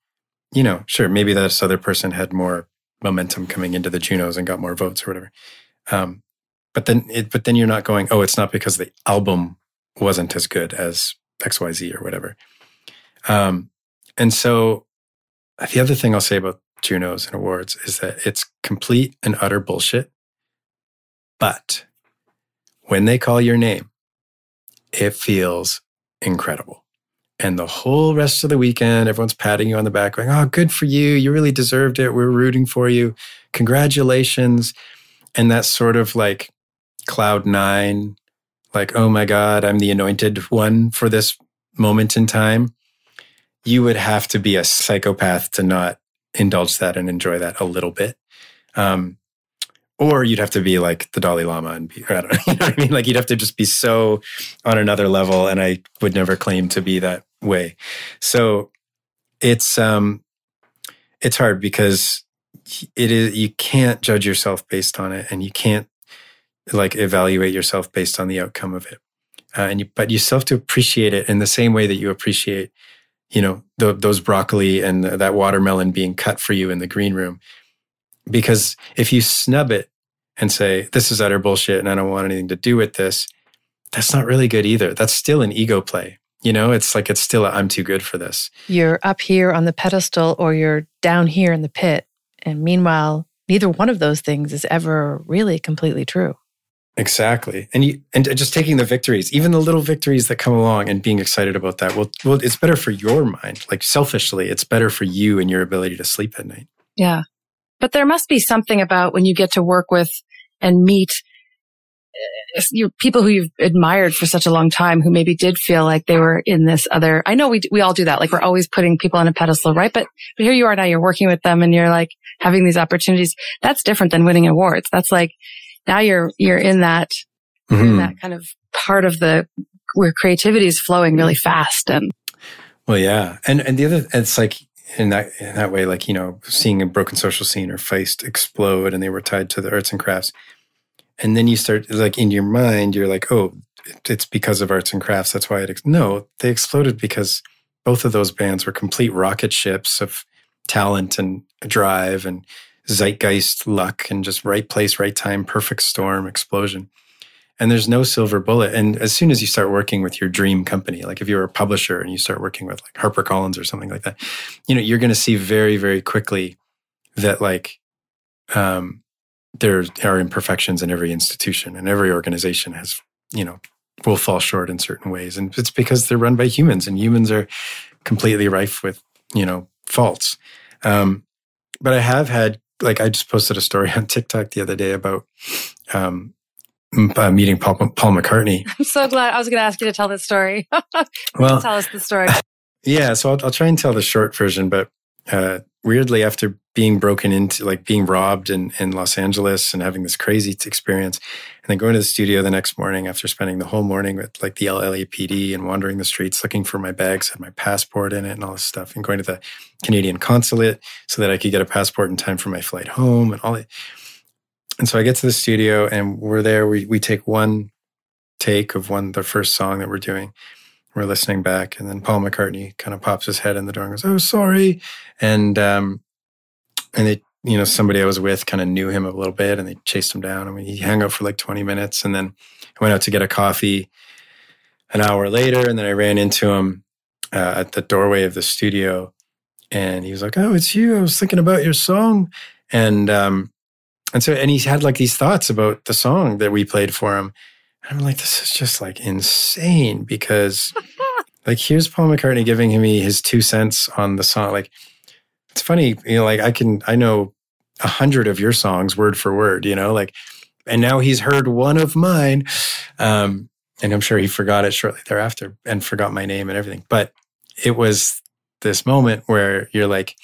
you know, sure, maybe this other person had more momentum coming into the Junos and got more votes or whatever. Um, but then, it, but then you're not going, oh, it's not because the album wasn't as good as X, Y, Z or whatever. Um, and so, the other thing I'll say about Junos and awards is that it's complete and utter bullshit. But when they call your name, it feels incredible. And the whole rest of the weekend, everyone's patting you on the back, going, Oh, good for you. You really deserved it. We're rooting for you. Congratulations. And that's sort of like cloud nine, like, oh my God, I'm the anointed one for this moment in time. You would have to be a psychopath to not indulge that and enjoy that a little bit. Um, or you'd have to be like the Dalai Lama and be, I don't know, (laughs) you know what I mean? Like you'd have to just be so on another level. And I would never claim to be that way. So it's, um, it's hard because it is, you can't judge yourself based on it and you can't like evaluate yourself based on the outcome of it. Uh, and you, but you still have to appreciate it in the same way that you appreciate, you know, the, those broccoli and that watermelon being cut for you in the green room. Because if you snub it and say, this is utter bullshit and I don't want anything to do with this, that's not really good either. That's still an ego play. You know, it's like it's still i am too good for this. You're up here on the pedestal or you're down here in the pit. And meanwhile, neither one of those things is ever really completely true. Exactly. And you and just taking the victories, even the little victories that come along and being excited about that. Well, well, it's better for your mind. Like selfishly, it's better for you and your ability to sleep at night. Yeah. But there must be something about when you get to work with and meet uh, you people who you've admired for such a long time who maybe did feel like they were in this other i know we we all do that. Like we're always putting people on a pedestal right? But but here you are now you're working with them and you're like having these opportunities. That's different than winning awards. That's like now you're you're in that mm-hmm. in that kind of part of the where creativity is flowing really fast and well yeah. And and the other it's like in that in that way, like you know, seeing a broken social scene or Feist explode, and they were tied to the arts and crafts, and then you start like in your mind, you're like, oh, it's because of arts and crafts. That's why it. Ex-. No, they exploded because both of those bands were complete rocket ships of talent and drive and zeitgeist luck and just right place, right time, perfect storm, explosion and there's no silver bullet. And as soon as you start working with your dream company, like if you're a publisher and you start working with like HarperCollins or something like that, you know, you're going to see very, very quickly that like, um, there are imperfections in every institution and every organization has, you know, will fall short in certain ways. And it's because they're run by humans and humans are completely rife with, you know, faults. Um, but I have had, like, I just posted a story (laughs) on TikTok the other day about, um, uh, meeting Paul, Paul, McCartney. (laughs) I'm so glad. I was going to ask you to tell this story. (laughs) well, tell us the story. (laughs) Yeah, so I'll, I'll, try and tell the short version, but uh, weirdly, after being broken into, like being robbed in, in Los Angeles and having this crazy experience, and then going to the studio the next morning after spending the whole morning with like the LAPD and wandering the streets looking for my bags, had my passport in it and all this stuff, and going to the Canadian consulate so that I could get a passport in time for my flight home and all that and so I get to the studio and we're there. We, we take one take of one, the first song that we're doing. We're listening back. And then Paul McCartney kind of pops his head in the door and goes, Oh, sorry. And, um, and they, you know, somebody I was with kind of knew him a little bit and they chased him down. I mean, he hung out for like 20 minutes and then I went out to get a coffee. an hour later, and then I ran into him uh, at the doorway of the studio, and he was like, "Oh, it's you. I was thinking about your song," and um, and so and he had like these thoughts about the song that we played for him. And I'm like, this is just like insane because (laughs) like here's Paul McCartney giving me his two cents on the song. Like it's funny, you know, like I can I know a hundred of your songs word for word, you know, like and now he's heard one of mine. Um, and I'm sure he forgot it shortly thereafter and forgot my name and everything. But it was this moment where you're like,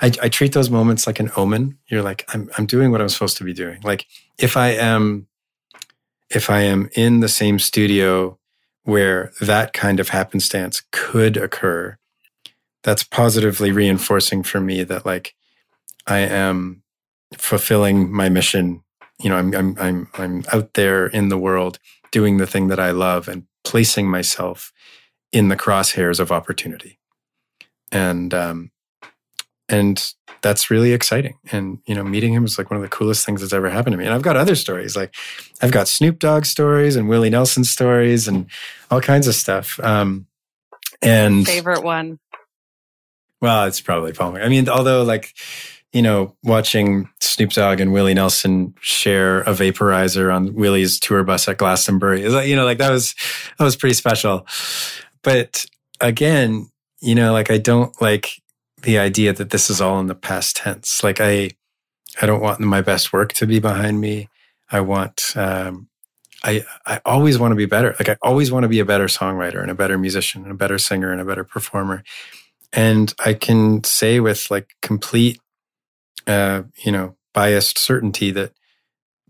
I, I treat those moments like an omen. You're like, I'm I'm doing what I'm supposed to be doing. Like if I am if I am in the same studio where that kind of happenstance could occur, that's positively reinforcing for me that like I am fulfilling my mission. You know, I'm I'm I'm I'm out there in the world doing the thing that I love and placing myself in the crosshairs of opportunity. And um and that's really exciting. And you know, meeting him was like one of the coolest things that's ever happened to me. And I've got other stories, like I've got Snoop Dogg stories and Willie Nelson stories and all kinds of stuff. Um, and favorite one. Well, it's probably Paul. I mean, although like you know, watching Snoop Dogg and Willie Nelson share a vaporizer on Willie's tour bus at Glastonbury, is like, you know, like that was that was pretty special. But again, you know, like I don't like the idea that this is all in the past tense. Like I, I don't want my best work to be behind me. I want, um, I, I always want to be better. Like I always want to be a better songwriter and a better musician and a better singer and a better performer. And I can say with like complete, uh, you know, biased certainty that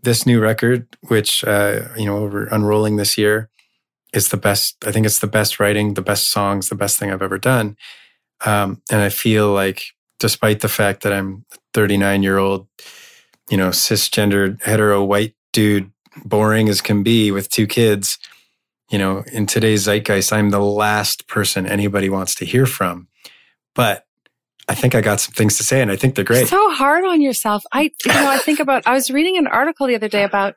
this new record, which, uh, you know, we're unrolling this year, is the best. I think it's the best writing, the best songs, the best thing I've ever done. Um, and I feel like, despite the fact that I'm 39 year old, you know, cisgendered, hetero, white dude, boring as can be with two kids, you know, in today's zeitgeist, I'm the last person anybody wants to hear from. But I think I got some things to say and I think they're great. So hard on yourself. I, you know, I think about, I was reading an article the other day about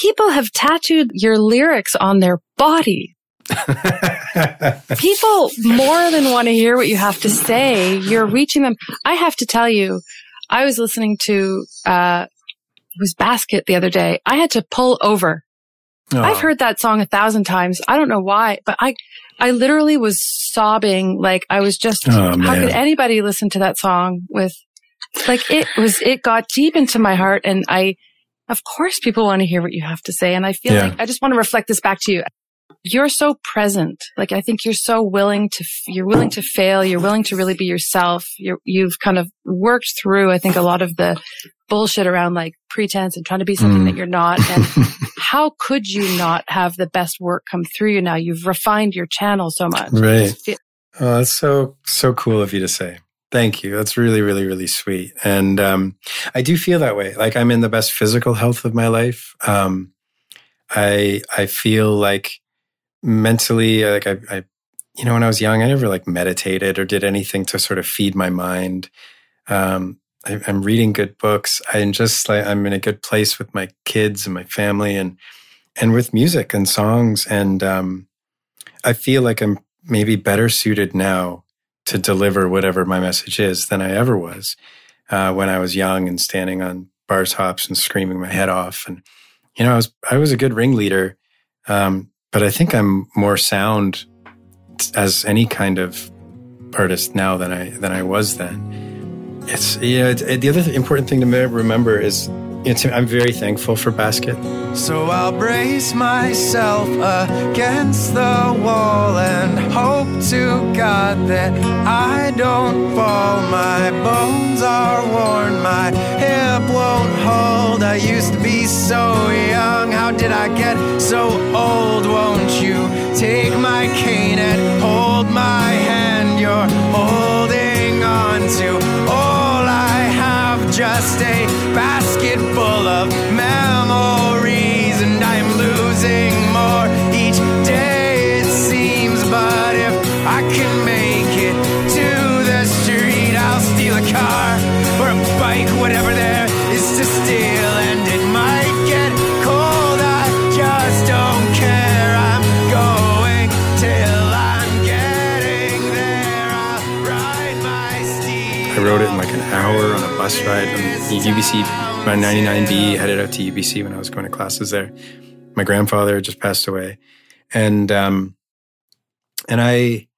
people have tattooed your lyrics on their body. (laughs) People more than want to hear what you have to say. You're reaching them. I have to tell you, I was listening to, uh, it was Basket the other day. I had to pull over. Oh. I've heard that song a thousand times. I don't know why, but I, I literally was sobbing. Like I was just, oh, how could anybody listen to that song with, like it was, it got deep into my heart. And I, of course people want to hear what you have to say. And I feel yeah. like I just want to reflect this back to you you're so present. Like I think you're so willing to, you're willing to fail. You're willing to really be yourself. You're, you've kind of worked through, I think, a lot of the bullshit around like pretense and trying to be something mm. that you're not. And (laughs) how could you not have the best work come through you now? You've refined your channel so much. Right. Oh, that's so, so cool of you to say. Thank you. That's really, really, really sweet. And um, I do feel that way. Like I'm in the best physical health of my life. Um, I I feel like mentally, like I, I, you know, when I was young, I never like meditated or did anything to sort of feed my mind. Um, I, am reading good books. I'm just like I'm in a good place with my kids and my family, and and with music and songs. And um, I feel like I'm maybe better suited now to deliver whatever my message is than I ever was uh, when I was young and standing on bar tops and screaming my head off. And you know, I was I was a good ringleader, um, but I think I'm more sound as any kind of artist now than I than I was then. It's yeah. It, the other important thing to remember is know, I'm very thankful for Basket. So I'll brace myself against the wall and hope to God that I don't fall. My bones are worn, my hip won't hold. I used to be so young. How did I get so old? Won't you take my cane and hold my just a basket full of memories, and I'm losing more each day, it seems. But if I can make it to the street, I'll steal a car or a bike, whatever there is to steal, and it might get cold. I just don't care. I'm going till I'm getting there. I'll ride my steed. I wrote it in like bus ride from UBC, my 99B, headed out to UBC when I was going to classes there. My grandfather just passed away. And, um, and I,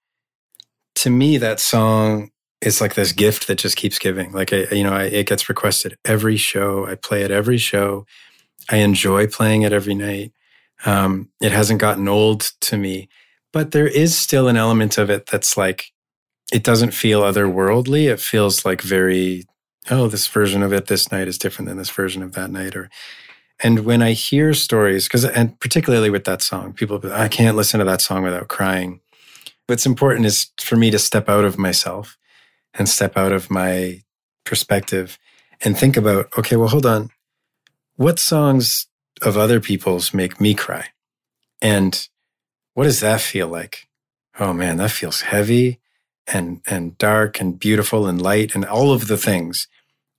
to me, that song is like this gift that just keeps giving. Like, I, you know, I, it gets requested every show. I play it every show. I enjoy playing it every night. Um, it hasn't gotten old to me, but there is still an element of it that's like, it doesn't feel otherworldly. It feels like very, oh, this version of it this night is different than this version of that night. Or, and when I hear stories, because, and particularly with that song, people, I can't listen to that song without crying. What's important is for me to step out of myself and step out of my perspective and think about, okay, well, hold on. What songs of other people's make me cry? And what does that feel like? Oh man, that feels heavy and and dark and beautiful and light and all of the things.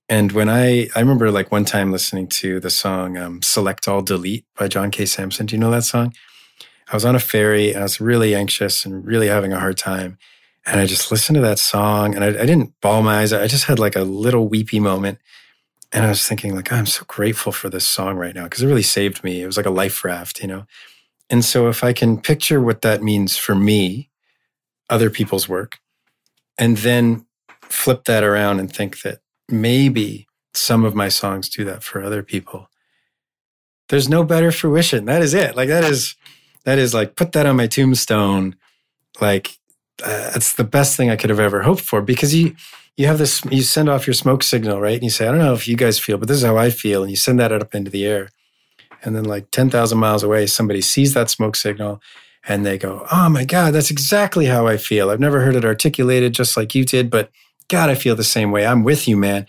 And when I I remember like one time listening to the song um, "Select All Delete" by John K. Samson. Do you know that song? I was on a ferry and I was really anxious and really having a hard time. And I just listened to that song and I, I didn't bawl my eyes. I just had like a little weepy moment. And I was thinking, like, oh, I'm so grateful for this song right now because it really saved me. It was like a life raft, you know? And so if I can picture what that means for me, other people's work, and then flip that around and think that maybe some of my songs do that for other people. There's no better fruition. That is it. Like that is that is like put that on my tombstone. Like uh, it's the best thing i could have ever hoped for because you you have this you send off your smoke signal right? And you say i don't know if you guys feel but this is how i feel. And you send that up into the air. And then like 10,000 miles away somebody sees that smoke signal and they go, Oh my God, that's exactly how I feel. I've never heard it articulated just like you did, but God, I feel the same way. I'm with you, man.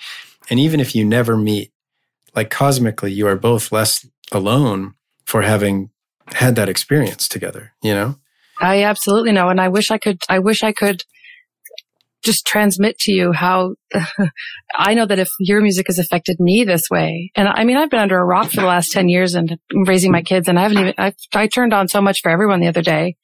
And even if you never meet, like cosmically, you are both less alone for having had that experience together, you know? I absolutely know. And I wish I could, I wish I could just transmit to you how (laughs) I know that if your music has affected me this way, and I mean, I've been under a rock for the last 10 years and raising my kids and I haven't even, I, I turned on so much for everyone the other day.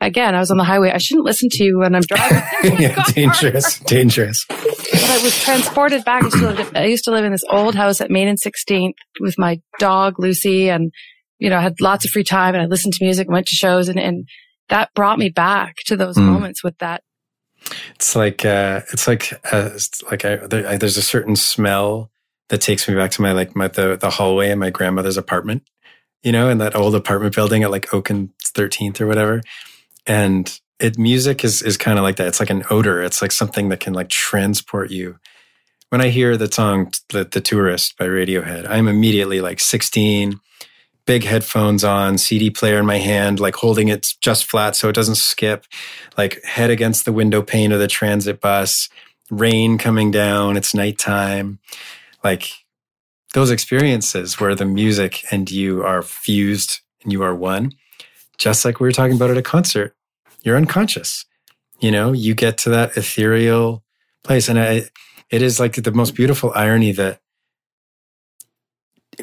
Again, I was on the highway. I shouldn't listen to you when I'm driving. (laughs) yeah, dangerous, dangerous. But I was transported back. I used, live, I used to live in this old house at Main and 16th with my dog, Lucy, and, you know, I had lots of free time and I listened to music, went to shows and, and that brought me back to those mm. moments with that it's like uh, it's like uh, it's like I, there, I, there's a certain smell that takes me back to my like my the the hallway in my grandmother's apartment, you know, in that old apartment building at like Oak and 13th or whatever. And it music is is kind of like that. It's like an odor. It's like something that can like transport you. When I hear the song the, the Tourist by Radiohead, I'm immediately like 16 big headphones on, CD player in my hand, like holding it just flat so it doesn't skip, like head against the window pane of the transit bus, rain coming down, it's nighttime. Like those experiences where the music and you are fused and you are one, just like we were talking about at a concert, you're unconscious. You know, you get to that ethereal place. And I, it is like the most beautiful irony that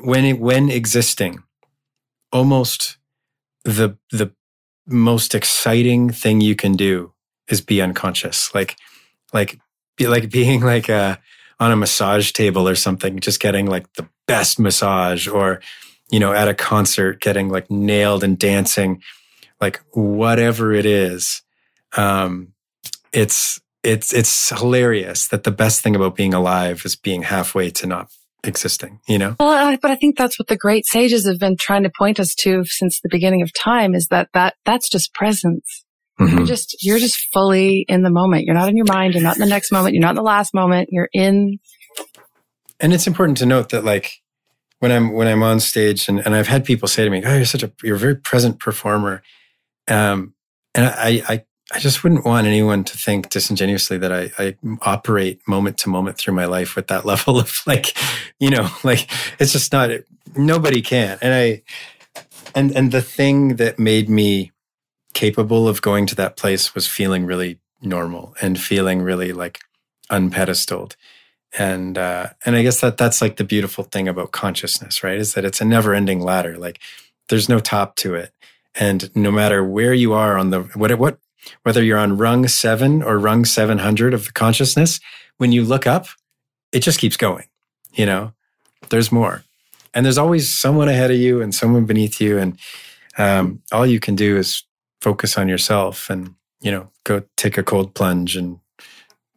when it, when existing, almost the the most exciting thing you can do is be unconscious. Like like be like being like a uh, on a massage table or something just getting like the best massage or you know at a concert getting like nailed and dancing. Like whatever it is um it's it's it's hilarious that the best thing about being alive is being halfway to not existing, you know? Well, I, but I think that's what the great sages have been trying to point us to since the beginning of time is that, that that's just presence. Mm-hmm. You're just, you're just fully in the moment. You're not in your mind. You're not in the next moment. You're not in the last moment. You're in. And it's important to note that like when I'm, when I'm on stage and, and I've had people say to me, Oh, you're such a, you're a very present performer. Um, and I, I I just wouldn't want anyone to think disingenuously that I, I, operate moment to moment through my life with that (laughs) level of like, you know, like it's just not, nobody can. And I, and, and the thing that made me capable of going to that place was feeling really normal and feeling really like unpedestaled. And, uh, and I guess that that's like the beautiful thing about consciousness, right? Is that it's a never ending ladder. Like there's no top to it. And no matter where you are on the, what, what, whether you're on rung seven or rung 700 of the consciousness, when you look up, it just keeps going. You know, there's more, and there's always someone ahead of you and someone beneath you, and um, all you can do is focus on yourself and you know go take a cold plunge and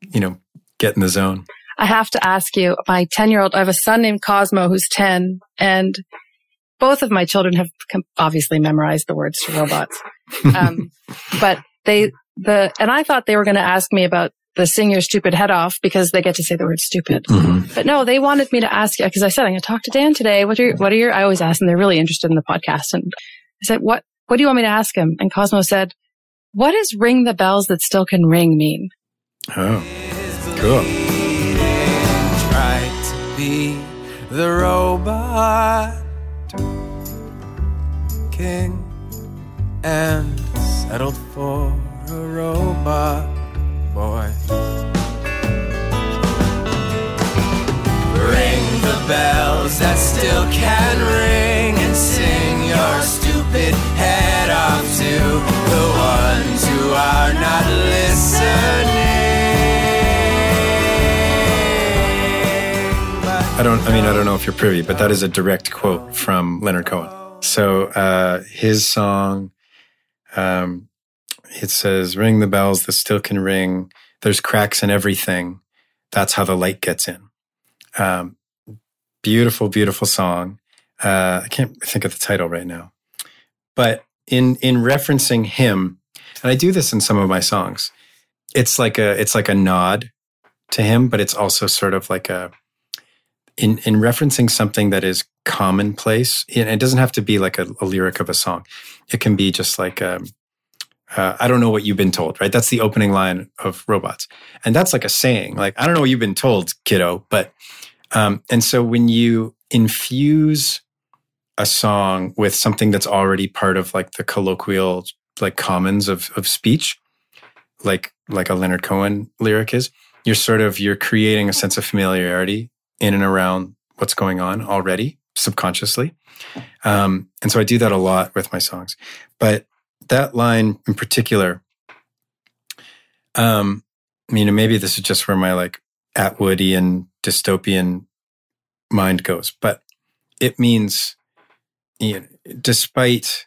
you know get in the zone. I have to ask you, my 10 year old, I have a son named Cosmo who's 10 and both of my children have obviously memorized the words to robots. (laughs) Um, but they, the, and I thought they were going to ask me about the sing your stupid head off because they get to say the word stupid. Mm-hmm. But no, they wanted me to ask you because I said, I'm going to talk to Dan today. What are your, what are your, I always ask and they're really interested in the podcast. And I said, what, what do you want me to ask him? And Cosmo said, what does ring the bells that still can ring mean? Oh, cool. Try to be the robot king and settled for a robot boy. Ring the bells that still can ring and sing your stupid head off to the ones who are not listening. I don't, I mean, I don't know if you're privy, but that is a direct quote from Leonard Cohen. So uh, his song, um, it says, "Ring the bells that still can ring. There's cracks in everything. That's how the light gets in." Um, beautiful, beautiful song. Uh, I can't think of the title right now, but in in referencing him, and I do this in some of my songs. It's like a it's like a nod to him, but it's also sort of like a in in referencing something that is commonplace. And it doesn't have to be like a, a lyric of a song. It can be just like um, uh, I don't know what you've been told, right? That's the opening line of Robots, and that's like a saying, like I don't know what you've been told, kiddo. But um, and so when you infuse a song with something that's already part of like the colloquial like commons of of speech, like like a Leonard Cohen lyric is, you're sort of you're creating a sense of familiarity in and around what's going on already subconsciously. Um, and so I do that a lot with my songs. But that line in particular, um, you know, maybe this is just where my like Atwoodian dystopian mind goes, but it means, you know, despite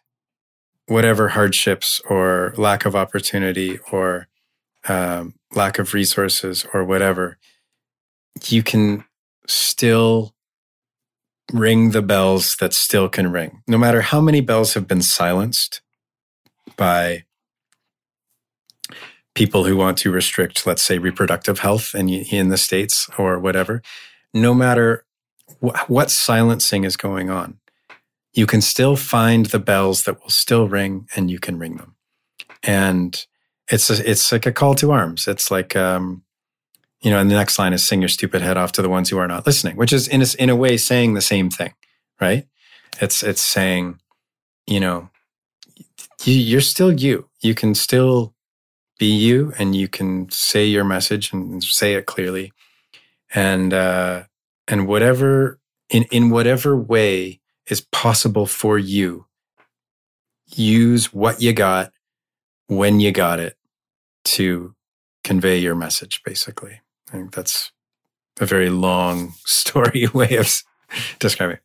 whatever hardships or lack of opportunity or um, lack of resources or whatever, you can still ring the bells that still can ring. No matter how many bells have been silenced by people who want to restrict, let's say, reproductive health in, in the States or whatever, no matter wh- what silencing is going on, you can still find the bells that will still ring and you can ring them. And it's a, it's like a call to arms. It's like um, you know, and the next line is sing your stupid head off to the ones who are not listening, which is in a, in a way saying the same thing, right? It's, it's saying, you know, you, are still you. You can still be you and you can say your message and say it clearly. And, uh, and whatever, in, in whatever way is possible for you, use what you got when you got it to convey your message, basically. I think that's a very long (laughs) story way of describing.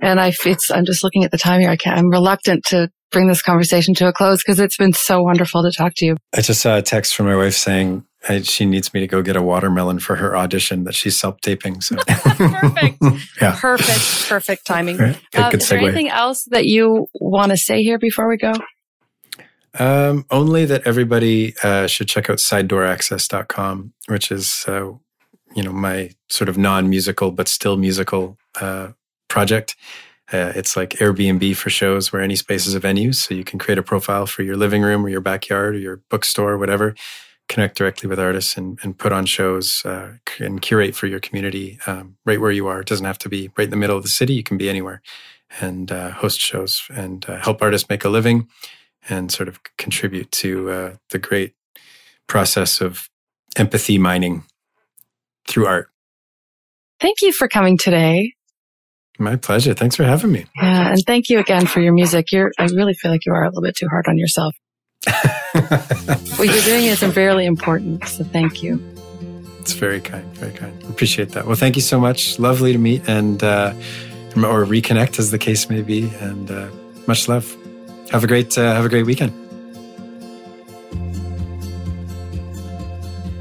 And I, it's, I'm just looking at the time here. I can't, I'm reluctant to bring this conversation to a close because it's been so wonderful to talk to you. I just saw a text from my wife saying I, she needs me to go get a watermelon for her audition that she's self taping. So (laughs) perfect. (laughs) yeah. Perfect. Perfect timing. Right. Good, um, good is there anything else that you want to say here before we go? Um, only that everybody uh, should check out sidedooraccess.com, which is, uh, you know, my sort of non-musical but still musical uh, project. Uh, it's like Airbnb for shows where any space is a venue. So you can create a profile for your living room or your backyard or your bookstore, or whatever. Connect directly with artists and, and put on shows uh, and curate for your community um, right where you are. It doesn't have to be right in the middle of the city. You can be anywhere and uh, host shows and help artists make a living and sort of contribute to uh, the great process of empathy mining through art. Thank you for coming today. My pleasure. Thanks for having me. Yeah, and thank you again for your music. You're I really feel like you are a little bit too hard on yourself. (laughs) what you're doing is very important, so thank you. It's very kind, very kind. Appreciate that. Well, thank you so much. Lovely to meet and uh, or reconnect, as the case may be. And uh, much love. Have a great uh, have a great weekend.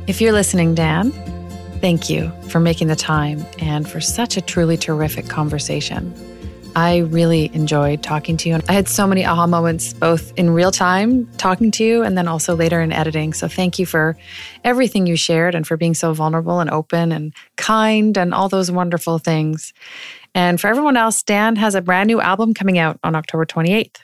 If you're listening, Dan, thank you for making the time and for such a truly terrific conversation. I really enjoyed talking to you. I had so many aha moments, both in real time talking to you and then also later in editing. So thank you for everything you shared and for being so vulnerable and open and kind and all those wonderful things. And for everyone else, Dan has a brand new album coming out on October 28th.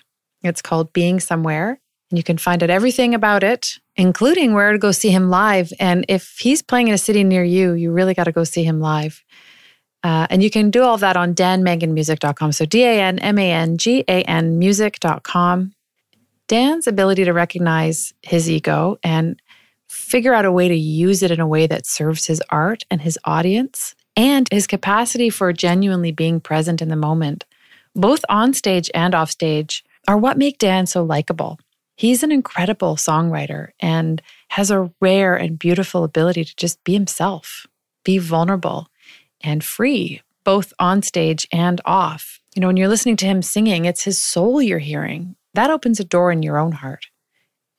It's called Being Somewhere. And you can find out everything about it, including where to go see him live. And if he's playing in a city near you, you really got to go see him live. Uh, and you can do all that on danmanganmusic.com. So D A N M A N G A N music.com. Dan's ability to recognize his ego and figure out a way to use it in a way that serves his art and his audience, and his capacity for genuinely being present in the moment, both on stage and off stage, are what make Dan so likable. He's an incredible songwriter and has a rare and beautiful ability to just be himself, be vulnerable and free, both on stage and off. You know, when you're listening to him singing, it's his soul you're hearing. That opens a door in your own heart.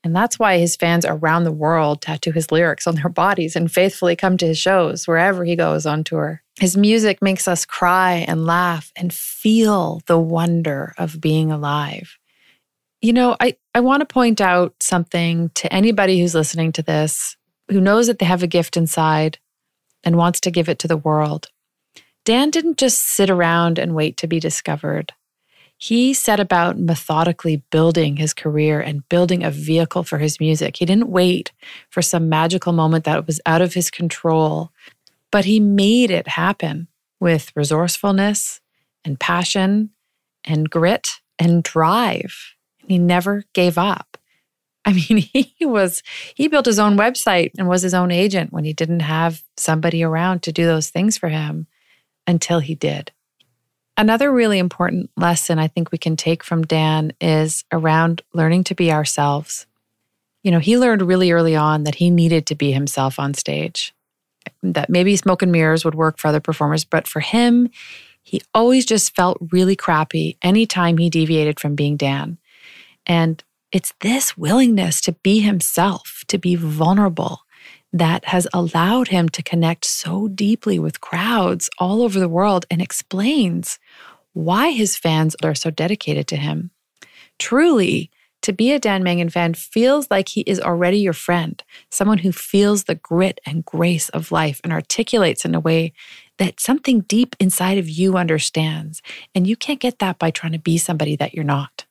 And that's why his fans around the world tattoo his lyrics on their bodies and faithfully come to his shows wherever he goes on tour. His music makes us cry and laugh and feel the wonder of being alive. You know, I, I want to point out something to anybody who's listening to this who knows that they have a gift inside and wants to give it to the world. Dan didn't just sit around and wait to be discovered. He set about methodically building his career and building a vehicle for his music. He didn't wait for some magical moment that was out of his control, but he made it happen with resourcefulness and passion and grit and drive. He never gave up. I mean, (laughs) he was, he built his own website and was his own agent when he didn't have somebody around to do those things for him until he did. Another really important lesson I think we can take from Dan is around learning to be ourselves. You know, he learned really early on that he needed to be himself on stage, that maybe smoke and mirrors would work for other performers, but for him, he always just felt really crappy anytime he deviated from being Dan. And it's this willingness to be himself, to be vulnerable, that has allowed him to connect so deeply with crowds all over the world and explains why his fans are so dedicated to him. Truly, to be a Dan Mangan fan feels like he is already your friend, someone who feels the grit and grace of life and articulates in a way that something deep inside of you understands. And you can't get that by trying to be somebody that you're not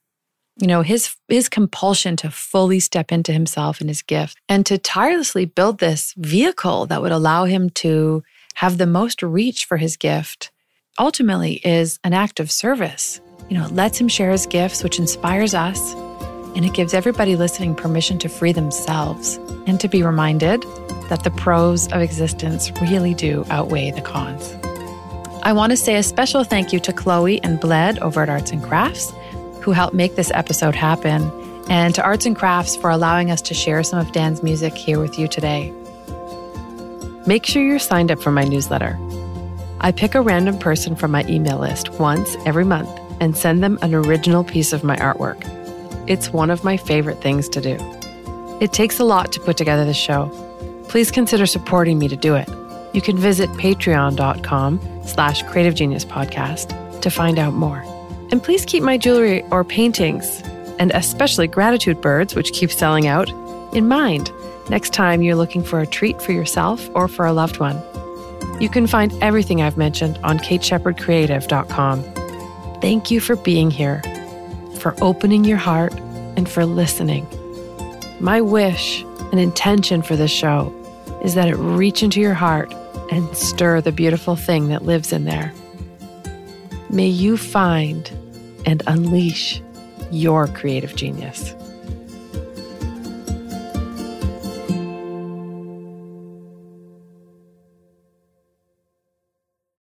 you know his his compulsion to fully step into himself and his gift and to tirelessly build this vehicle that would allow him to have the most reach for his gift ultimately is an act of service. You know it lets him share his gifts which inspires us and it gives everybody listening permission to free themselves and to be reminded that the pros of existence really do outweigh the cons. I want to say a special thank you to Chloe and Bled over at Arts and Crafts who helped make this episode happen, and to Arts and Crafts for allowing us to share some of Dan's music here with you today. Make sure you're signed up for my newsletter. I pick a random person from my email list once every month and send them an original piece of my artwork. It's one of my favorite things to do. It takes a lot to put together the show. Please consider supporting me to do it. You can visit patreon.com slash creative genius podcast to find out more. And please keep my jewelry or paintings, and especially gratitude birds, which keep selling out, in mind next time you're looking for a treat for yourself or for a loved one. You can find everything I've mentioned on kateshepherdcreative.com. Thank you for being here, for opening your heart, and for listening. My wish and intention for this show is that it reach into your heart and stir the beautiful thing that lives in there. May you find and unleash your creative genius.